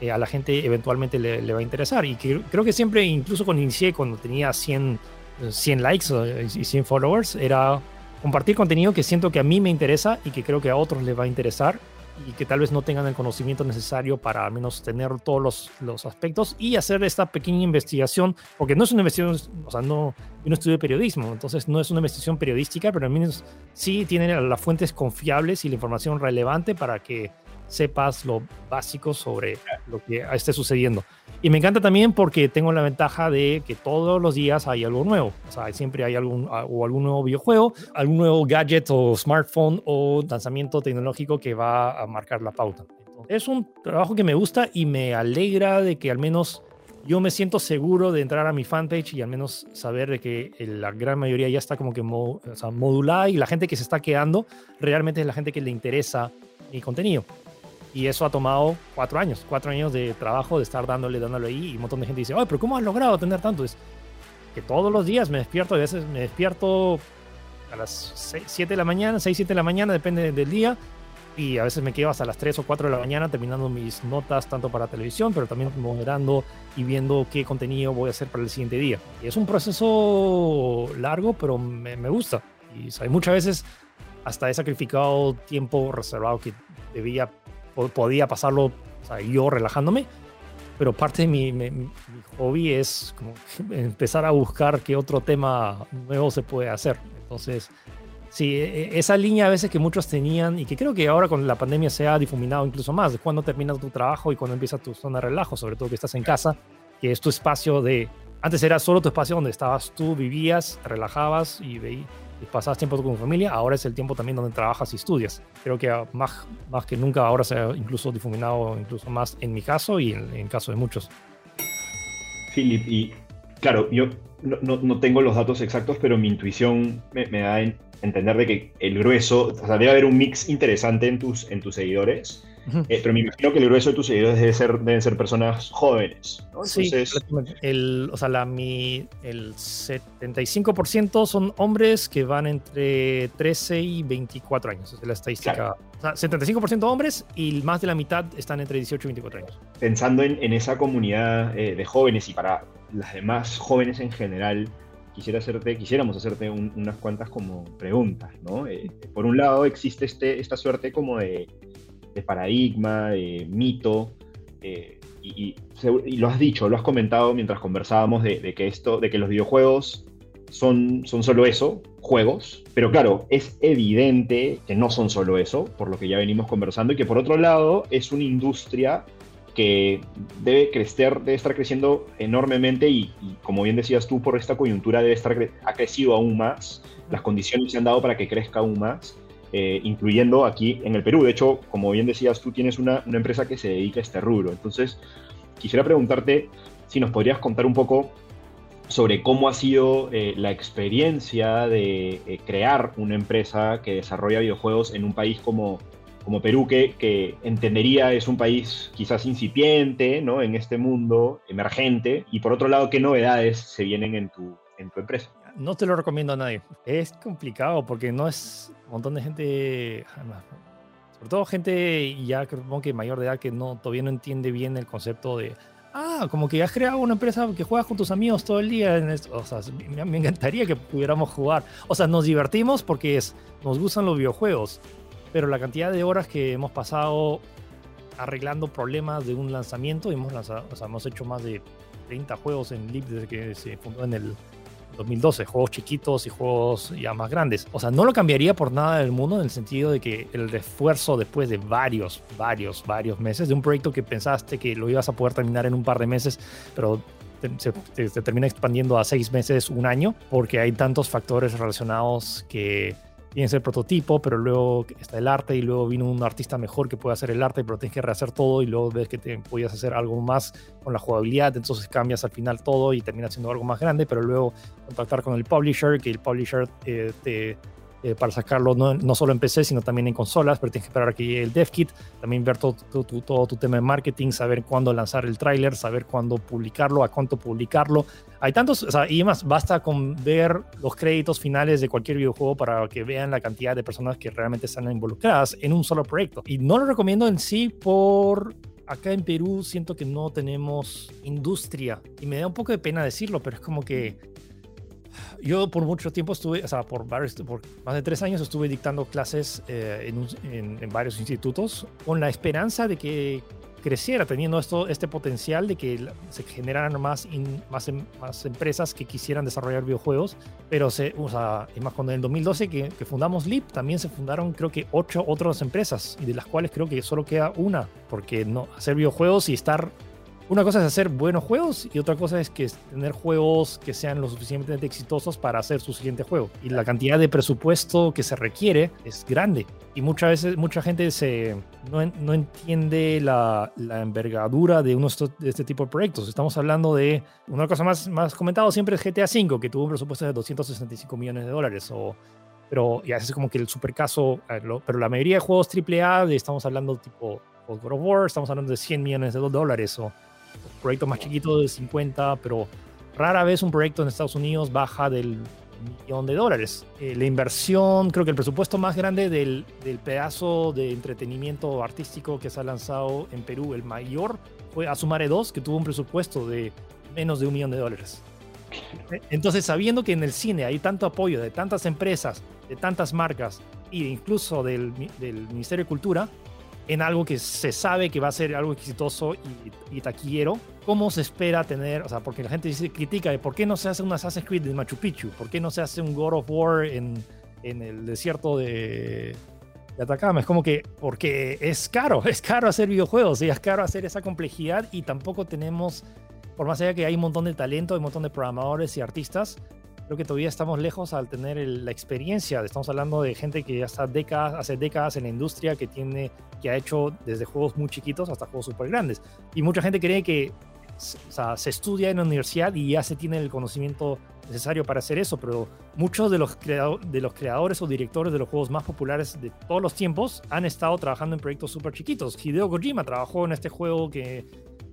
eh, a la gente eventualmente le, va a interesar. Y creo que siempre, incluso cuando inicié, cuando tenía 100, 100 likes y 100 followers, era compartir contenido que siento que a mí me interesa y que creo que a otros les va a interesar y que tal vez no tengan el conocimiento necesario para al menos tener todos los, los, aspectos y hacer esta pequeña investigación, porque no es una investigación, o sea, no, yo no estudio periodismo, entonces no es una investigación periodística, pero al menos sí tiene las fuentes confiables y la información relevante para que sepas lo básico sobre lo que esté sucediendo. Y me encanta también porque tengo la ventaja de que todos los días hay algo nuevo. O sea, siempre hay algún, o algún nuevo videojuego, algún nuevo gadget o smartphone o lanzamiento tecnológico que va a marcar la pauta. es un trabajo que me gusta y me alegra de que al menos yo me siento seguro de entrar a mi fanpage y al menos saber de que la gran mayoría ya está como que modulada y la gente que se está quedando realmente es la gente que le interesa mi contenido. Y eso ha tomado cuatro años, cuatro años de trabajo, de estar dándole, dándole ahí. Y un montón de gente dice, ay, pero ¿cómo has logrado tener tanto? Es que todos los días me despierto, a veces me despierto a las 7 de la mañana, 6, 7 de la mañana, depende del día. Y a veces me quedo hasta las 3 o 4 de la mañana terminando mis notas, tanto para televisión, pero también moderando y viendo qué contenido voy a hacer para el siguiente día. Y es un proceso largo, pero me, me gusta. Y hay muchas veces hasta he sacrificado tiempo reservado que debía, podía pasarlo yo relajándome. Pero parte de mi, mi, hobby es como empezar a buscar qué otro tema nuevo se puede hacer. Entonces, sí, e, e, esa línea a veces que muchos tenían y que creo que ahora con la pandemia se ha difuminado incluso más, de cuando termina tu trabajo y cuando empieza tu zona de relajo, sobre todo que estás en casa, que es tu espacio de... Antes era solo tu espacio donde estabas tú, vivías, relajabas y, y pasabas tiempo con tu familia, ahora es el tiempo también donde trabajas y estudias. Creo que más, más que nunca ahora se ha incluso difuminado incluso más en mi caso y en, el caso de muchos. Philip, y claro, yo no, no, tengo los datos exactos, pero mi intuición me, me da a entender de que el grueso, o sea, debe haber un mix interesante en tus, en tus seguidores, eh, pero me imagino que el grueso de tus seguidores debe ser, deben ser personas jóvenes. ¿no? Entonces... Sí, el, o sea, la, mi, el 75% son hombres que van entre 13 y 24 años, es la estadística. O sea, 75% hombres y más de la mitad están entre 18 y 24 años. Pensando en, en esa comunidad eh, de jóvenes y para las demás jóvenes en general, quisiera hacerte, quisiéramos hacerte unas cuantas como preguntas, ¿no? Eh, por un lado existe este, esta suerte como de, paradigma, de mito, eh, y, lo has dicho, lo has comentado mientras conversábamos de, que esto, de que los videojuegos son, son solo eso, juegos, pero claro, es evidente que no son solo eso, por lo que ya venimos conversando, y que por otro lado es una industria que debe crecer, debe estar creciendo enormemente y, como bien decías tú, por esta coyuntura debe estar, ha crecido aún más, las condiciones se han dado para que crezca aún más, eh, incluyendo aquí en el Perú. De hecho, como bien decías tú, tienes una, empresa que se dedica a este rubro. Entonces, quisiera preguntarte si nos podrías contar un poco sobre cómo ha sido eh, la experiencia de eh, crear una empresa que desarrolla videojuegos en un país como, como Perú, que, que, entendería es un país quizás incipiente ¿no? en este mundo emergente, y por otro lado, ¿qué novedades se vienen en tu, en tu empresa? No te lo recomiendo a nadie. Es complicado porque no es un montón de gente, sobre todo gente ya creo que mayor de edad que no, todavía no entiende bien el concepto de, ah, como que has creado una empresa que juegas con tus amigos todo el día. En O sea, me, me, encantaría que pudiéramos jugar. O sea, nos divertimos porque es, nos gustan los videojuegos pero la cantidad de horas que hemos pasado arreglando problemas de un lanzamiento, hemos, lanzado, o sea, hemos hecho más de 30 juegos en Leap desde que se fundó en el 2012, juegos chiquitos y juegos ya más grandes. O sea, no lo cambiaría por nada del mundo en el sentido de que el esfuerzo después de varios, varios, varios meses de un proyecto que pensaste que lo ibas a poder terminar en un par de meses, pero se, se, termina expandiendo a seis meses, un año, porque hay tantos factores relacionados que tienes el prototipo, pero luego está el arte y luego vino un artista mejor que puede hacer el arte, pero tienes que rehacer todo y luego ves que te podías hacer algo más con la jugabilidad, entonces cambias al final todo y terminas siendo algo más grande, pero luego contactar con el publisher, que el publisher eh, te eh, para sacarlo no, no, solo en PC, sino también en consolas, pero tienes que esperar a que llegue el dev kit, también ver todo, todo, tu tema de marketing, saber cuándo lanzar el tráiler, saber cuándo publicarlo, a cuánto publicarlo. Hay tantos, o sea, y además basta con ver los créditos finales de cualquier videojuego para que vean la cantidad de personas que realmente están involucradas en un solo proyecto. Y no lo recomiendo en sí por acá en Perú siento que no tenemos industria y me da un poco de pena decirlo, pero es como que yo por mucho tiempo estuve, o sea, por, varios, por más de tres años estuve dictando clases eh, en, en, varios institutos con la esperanza de que creciera, teniendo esto, este potencial de que se generaran más, más, em, más empresas que quisieran desarrollar videojuegos, pero se, o sea, es más, cuando en el 2012 que, que fundamos Leap, también se fundaron creo que ocho otras empresas, y de las cuales creo que solo queda una, porque no, hacer videojuegos y estar una cosa es hacer buenos juegos y otra cosa es que tener juegos que sean lo suficientemente exitosos para hacer su siguiente juego. Y la cantidad de presupuesto que se requiere es grande. Y muchas veces mucha gente se, no, no entiende la, la, envergadura de, uno de este tipo de proyectos. Estamos hablando de una cosa más, más comentado siempre es GTA V, que tuvo un presupuesto de 265 millones de dólares. O, pero ya es como que el super caso. Pero la mayoría de juegos AAA, estamos hablando tipo God of War, estamos hablando de 100 millones de dólares. O, proyectos más chiquitos de 50, pero rara vez un proyecto en Estados Unidos baja del millón de dólares. Eh, la inversión, creo que el presupuesto más grande del, del, pedazo de entretenimiento artístico que se ha lanzado en Perú, el mayor, fue Asumare 2, que tuvo un presupuesto de menos de un millón de dólares. Entonces, sabiendo que en el cine hay tanto apoyo de tantas empresas, de tantas marcas e incluso del, del Ministerio de Cultura, en algo que se sabe que va a ser algo exitoso y, y, taquillero, ¿cómo se espera tener? O sea, porque la gente dice, critica de por qué no se hace un Assassin's Creed en Machu Picchu, por qué no se hace un God of War en, en el desierto de, de, Atacama. Es como que, porque es caro, es caro hacer videojuegos y es caro hacer esa complejidad y tampoco tenemos, por más allá que hay un montón de talento, hay un montón de programadores y artistas, creo que todavía estamos lejos al tener la experiencia. Estamos hablando de gente que ya está décadas, hace décadas en la industria, que, tiene, que ha hecho desde juegos muy chiquitos hasta juegos súper grandes. Y mucha gente cree que o sea, se estudia en la universidad y ya se tiene el conocimiento necesario para hacer eso, pero muchos de los, de los creadores o directores de los juegos más populares de todos los tiempos han estado trabajando en proyectos súper chiquitos. Hideo Kojima trabajó en este juego que...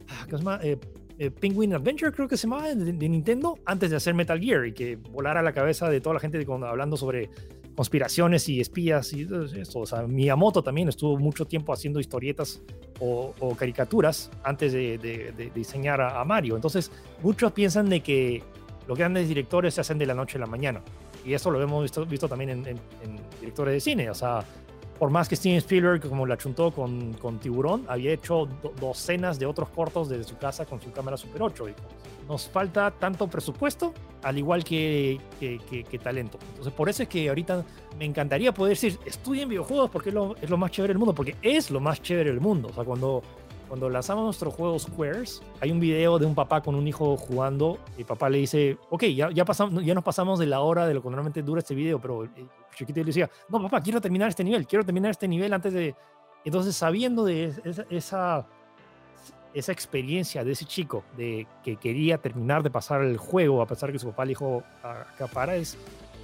Ah, ¿Qué se llama? Eh, eh, Penguin Adventure, creo que se llamaba, de, Nintendo, antes de hacer Metal Gear y que volara la cabeza de toda la gente hablando sobre conspiraciones y espías y eso. O sea, Miyamoto también estuvo mucho tiempo haciendo historietas o, caricaturas antes de, diseñar a, Mario. Entonces, muchos piensan de que los grandes directores se hacen de la noche a la mañana. Y eso lo hemos visto, visto también en, en directores de cine. O sea, por más que Steven Spielberg, como la chuntó con, con Tiburón, había hecho docenas de otros cortos desde su casa con su cámara Super 8. Y nos falta tanto presupuesto, al igual que, que, talento. Entonces, por eso es que ahorita me encantaría poder decir, estudien videojuegos porque es lo más chévere del mundo, porque es lo más chévere del mundo. O sea, cuando cuando lanzamos nuestro juego Squares, hay un video de un papá con un hijo jugando y papá le dice, ok, ya, ya, pasamos, ya nos pasamos de la hora de lo que normalmente dura este video, pero el chiquito le decía, no, papá, quiero terminar este nivel, quiero terminar este nivel antes de... Entonces, sabiendo de esa, esa experiencia de ese chico, de que quería terminar de pasar el juego, a pesar que su papá le dijo, acapara, es,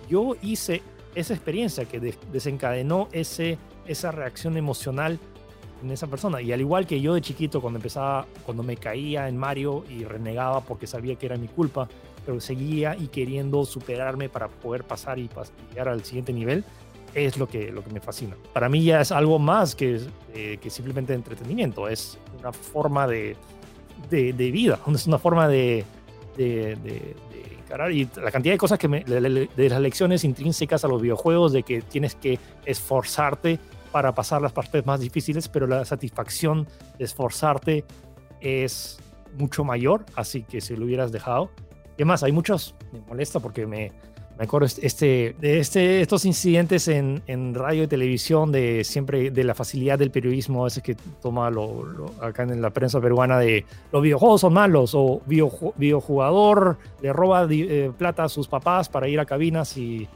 yo hice esa experiencia que desencadenó ese, esa reacción emocional en esa persona. Y al igual que yo de chiquito, cuando empezaba, cuando me caía en Mario y renegaba porque sabía que era mi culpa, pero seguía y queriendo superarme para poder pasar y, llegar al siguiente nivel, es lo que, lo que me fascina. Para mí ya es algo más que, eh, que simplemente entretenimiento, es una forma de, de, vida, es una forma de, de, de, y la cantidad de cosas que me, de las lecciones intrínsecas a los videojuegos, de que tienes que esforzarte para pasar las partes más difíciles, pero la satisfacción de esforzarte es mucho mayor, así que si lo hubieras dejado. Y además, hay muchos, me molesta porque me, me acuerdo este, de este, estos incidentes en, en, radio y televisión de siempre de la facilidad del periodismo, veces que toma lo, acá en la prensa peruana de los videojuegos son malos o videojugador le roba eh, plata a sus papás para ir a cabinas y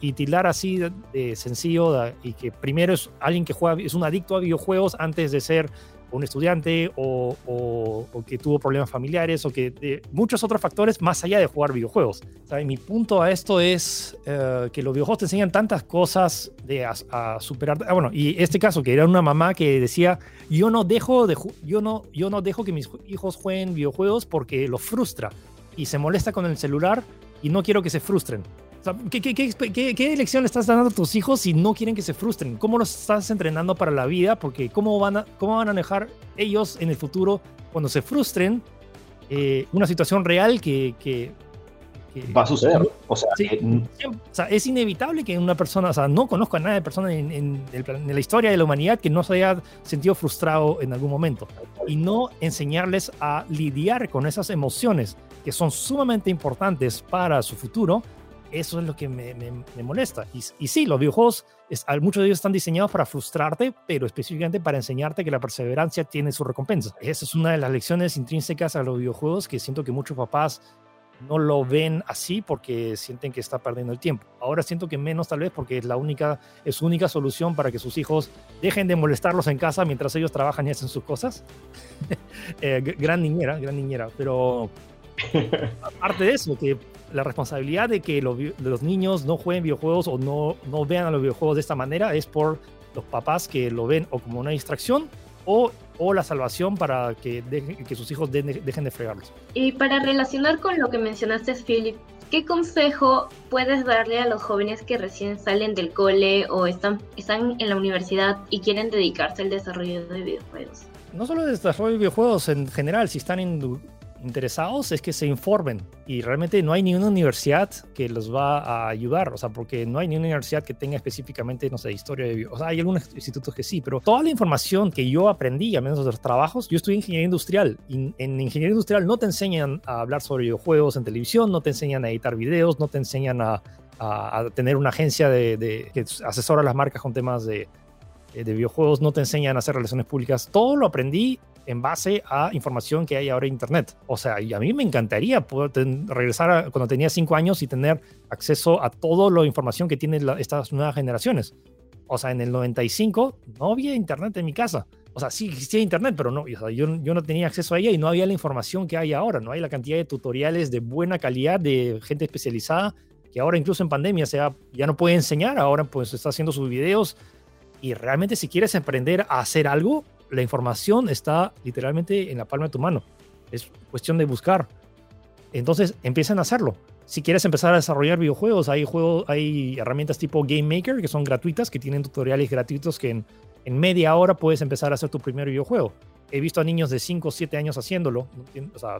y tildar así de, sencillo y que primero es alguien que juega, es un adicto a videojuegos antes de ser un estudiante o, que tuvo problemas familiares o que muchos otros factores más allá de jugar videojuegos. mi punto a esto es eh, que los videojuegos te enseñan tantas cosas de a, superar. Ah, bueno, y este caso que era una mamá que decía, yo no dejo de yo no yo no dejo que mis hijos jueguen videojuegos porque los frustra y se molesta con el celular y no quiero que se frustren. ¿Qué, qué, qué, qué, elección le estás dando a tus hijos si no quieren que se frustren? ¿Cómo los estás entrenando para la vida? Porque ¿cómo van a, cómo van a manejar ellos en el futuro cuando se frustren eh, una situación real que, que, va a suceder. O sea, es inevitable que una persona, o sea, no conozco a nadie de persona en, en, la historia de la humanidad que no se haya sentido frustrado en algún momento. Y no enseñarles a lidiar con esas emociones que son sumamente importantes para su futuro Eso es lo que me, me, molesta. Y, y, sí, los videojuegos, es, muchos de ellos están diseñados para frustrarte, pero específicamente para enseñarte que la perseverancia tiene su recompensa. Esa es una de las lecciones intrínsecas a los videojuegos que siento que muchos papás no lo ven así porque sienten que está perdiendo el tiempo. Ahora siento que menos tal vez porque es la única es su única solución para que sus hijos dejen de molestarlos en casa mientras ellos trabajan y hacen sus cosas. Eh, gran niñera, gran niñera, pero aparte de eso, que la responsabilidad de que los, los, niños no jueguen videojuegos o no, no vean a los videojuegos de esta manera es por los papás que lo ven o como una distracción o o la salvación para que, que sus hijos dejen de fregarlos. Y para relacionar con lo que mencionaste, Philip, ¿qué consejo puedes darle a los jóvenes que recién salen del cole o están, están en la universidad y quieren dedicarse al desarrollo de videojuegos? No solo el desarrollo de videojuegos en general, si están en interesados es que se informen. Y realmente no hay ni una universidad que los va a ayudar, o sea, porque no hay ni una universidad que tenga específicamente, no sé, historia de o sea, hay algunos institutos que sí, pero toda la información que yo aprendí, al menos de los trabajos, yo estudié ingeniería industrial. Y en ingeniería industrial no te enseñan a hablar sobre videojuegos en televisión, no te enseñan a editar videos, no te enseñan a, tener una agencia de, de, que asesora a las marcas con temas de, de videojuegos, no te enseñan a hacer relaciones públicas, todo lo aprendí en base a información que hay ahora en Internet. O sea, y a mí me encantaría poder regresar a cuando tenía cinco años y tener acceso a toda la información que tienen estas nuevas generaciones. O sea, en el 95 no había Internet en mi casa. O sea, sí existía Internet, pero no, yo, yo no tenía acceso a ella y no había la información que hay ahora. No hay la cantidad de tutoriales de buena calidad de gente especializada que ahora incluso en pandemia se ya no puede enseñar. Ahora pues está haciendo sus videos y realmente si quieres emprender a hacer algo, la información está literalmente en la palma de tu mano. Es cuestión de buscar. Entonces empiezan a hacerlo. Si quieres empezar a desarrollar videojuegos, hay, juegos, hay herramientas tipo Game Maker que son gratuitas, que tienen tutoriales gratuitos que en, en media hora puedes empezar a hacer tu primer videojuego. He visto a niños de 5 o 7 años haciéndolo. O sea,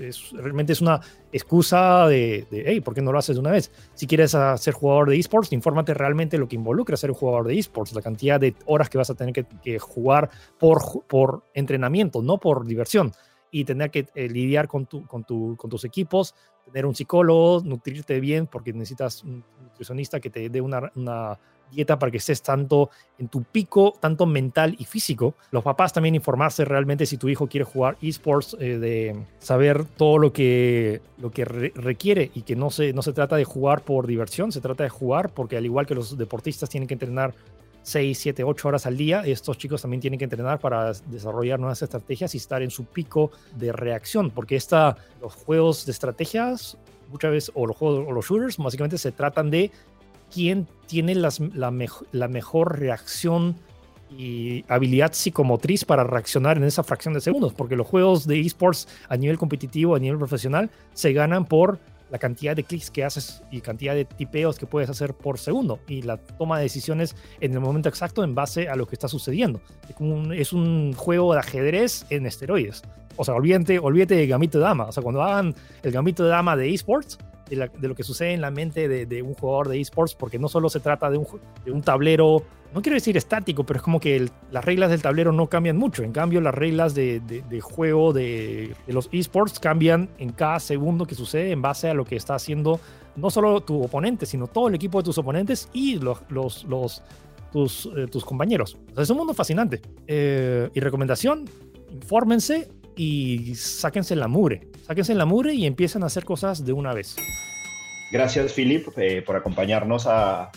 es, realmente es una excusa de, de, hey, ¿por qué no lo haces de una vez? Si quieres ser jugador de esports, infórmate realmente lo que involucra ser un jugador de esports, la cantidad de horas que vas a tener que, jugar por, por entrenamiento, no por diversión y tener que eh, lidiar con, tu, con, tu, con tus equipos, tener un psicólogo, nutrirte bien porque necesitas un nutricionista que te dé una, una dieta para que estés tanto en tu pico, tanto mental y físico. Los papás también informarse realmente si tu hijo quiere jugar esports, eh, de saber todo lo que, lo que requiere y que no se, no se trata de jugar por diversión, se trata de jugar porque al igual que los deportistas tienen que entrenar 6, 7, 8 horas al día, estos chicos también tienen que entrenar para desarrollar nuevas estrategias y estar en su pico de reacción, porque esta, los juegos de estrategias muchas veces, o los juegos o los shooters, básicamente se tratan de quién tiene la, la mejor reacción y habilidad psicomotriz para reaccionar en esa fracción de segundos, porque los juegos de esports a nivel competitivo, a nivel profesional, se ganan por la cantidad de clics que haces y cantidad de tipeos que puedes hacer por segundo y la toma de decisiones en el momento exacto en base a lo que está sucediendo. Es un, es un juego de ajedrez en esteroides. O sea, olvídate, olvídate de Gambito de Dama. O sea, cuando hagan el Gambito de Dama de esports, de, lo que sucede en la mente de, un jugador de esports, porque no solo se trata de un, tablero, no quiero decir estático, pero es como que las reglas del tablero no cambian mucho. En cambio, las reglas de, juego de, los esports cambian en cada segundo que sucede en base a lo que está haciendo no solo tu oponente, sino todo el equipo de tus oponentes y los, los, tus, eh, compañeros. es un mundo fascinante. Eh, y recomendación, infórmense y sáquense la mure. Sáquense la mure y empiecen a hacer cosas de una vez. Gracias, Philip, eh, por acompañarnos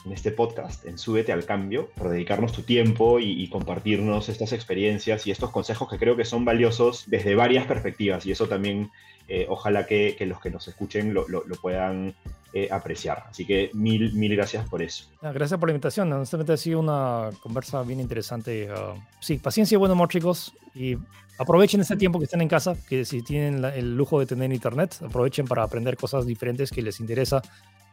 en este podcast, en Súbete al Cambio, por dedicarnos tu tiempo y, compartirnos estas experiencias y estos consejos que creo que son valiosos desde varias perspectivas. Y eso también, eh, ojalá que, los que nos escuchen lo, puedan eh, apreciar. Así que mil, mil gracias por eso. Gracias por la invitación. Honestamente ha sido una conversa bien interesante. Uh, sí, paciencia y buen humor, chicos. Y aprovechen ese tiempo que estén en casa, que si tienen el lujo de tener internet, aprovechen para aprender cosas diferentes que les interesa,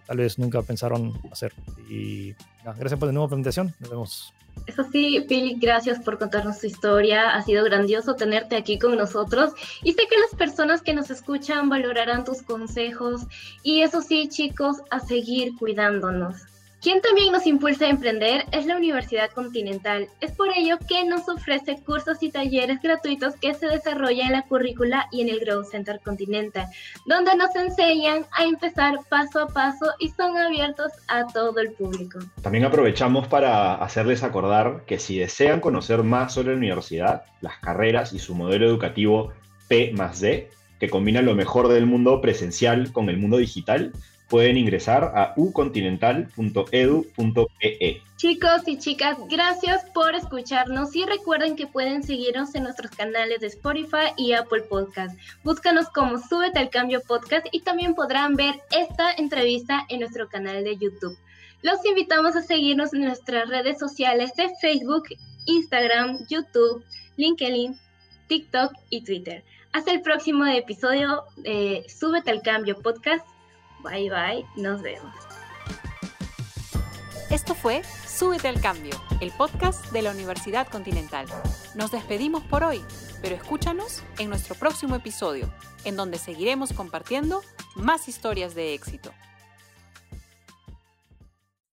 tal vez nunca pensaron hacer. Y gracias por la nueva presentación, nos vemos. Eso sí, Philip, gracias por contarnos tu historia. Ha sido grandioso tenerte aquí con nosotros. Y sé que las personas que nos escuchan valorarán tus consejos. Y eso sí, chicos, a seguir cuidándonos. Quien también nos impulsa a emprender es la Universidad Continental. Es por ello que nos ofrece cursos y talleres gratuitos que se desarrollan en la currícula y en el Growth Center Continental, donde nos enseñan a empezar paso a paso y son abiertos a todo el público. También aprovechamos para hacerles acordar que si desean conocer más sobre la universidad, las carreras y su modelo educativo P más D, que combina lo mejor del mundo presencial con el mundo digital, pueden ingresar a ucontinental.edu.pe. Chicos y chicas, gracias por escucharnos y recuerden que pueden seguirnos en nuestros canales de Spotify y Apple Podcast. Búscanos como Súbete al Cambio Podcast y también podrán ver esta entrevista en nuestro canal de YouTube. Los invitamos a seguirnos en nuestras redes sociales de Facebook, Instagram, YouTube, LinkedIn, TikTok y Twitter. Hasta el próximo episodio de Súbete al Cambio Podcast. Bye bye, nos vemos. Esto fue Súbete al Cambio, el podcast de la Universidad Continental. Nos despedimos por hoy, pero escúchanos en nuestro próximo episodio, en donde seguiremos compartiendo más historias de éxito.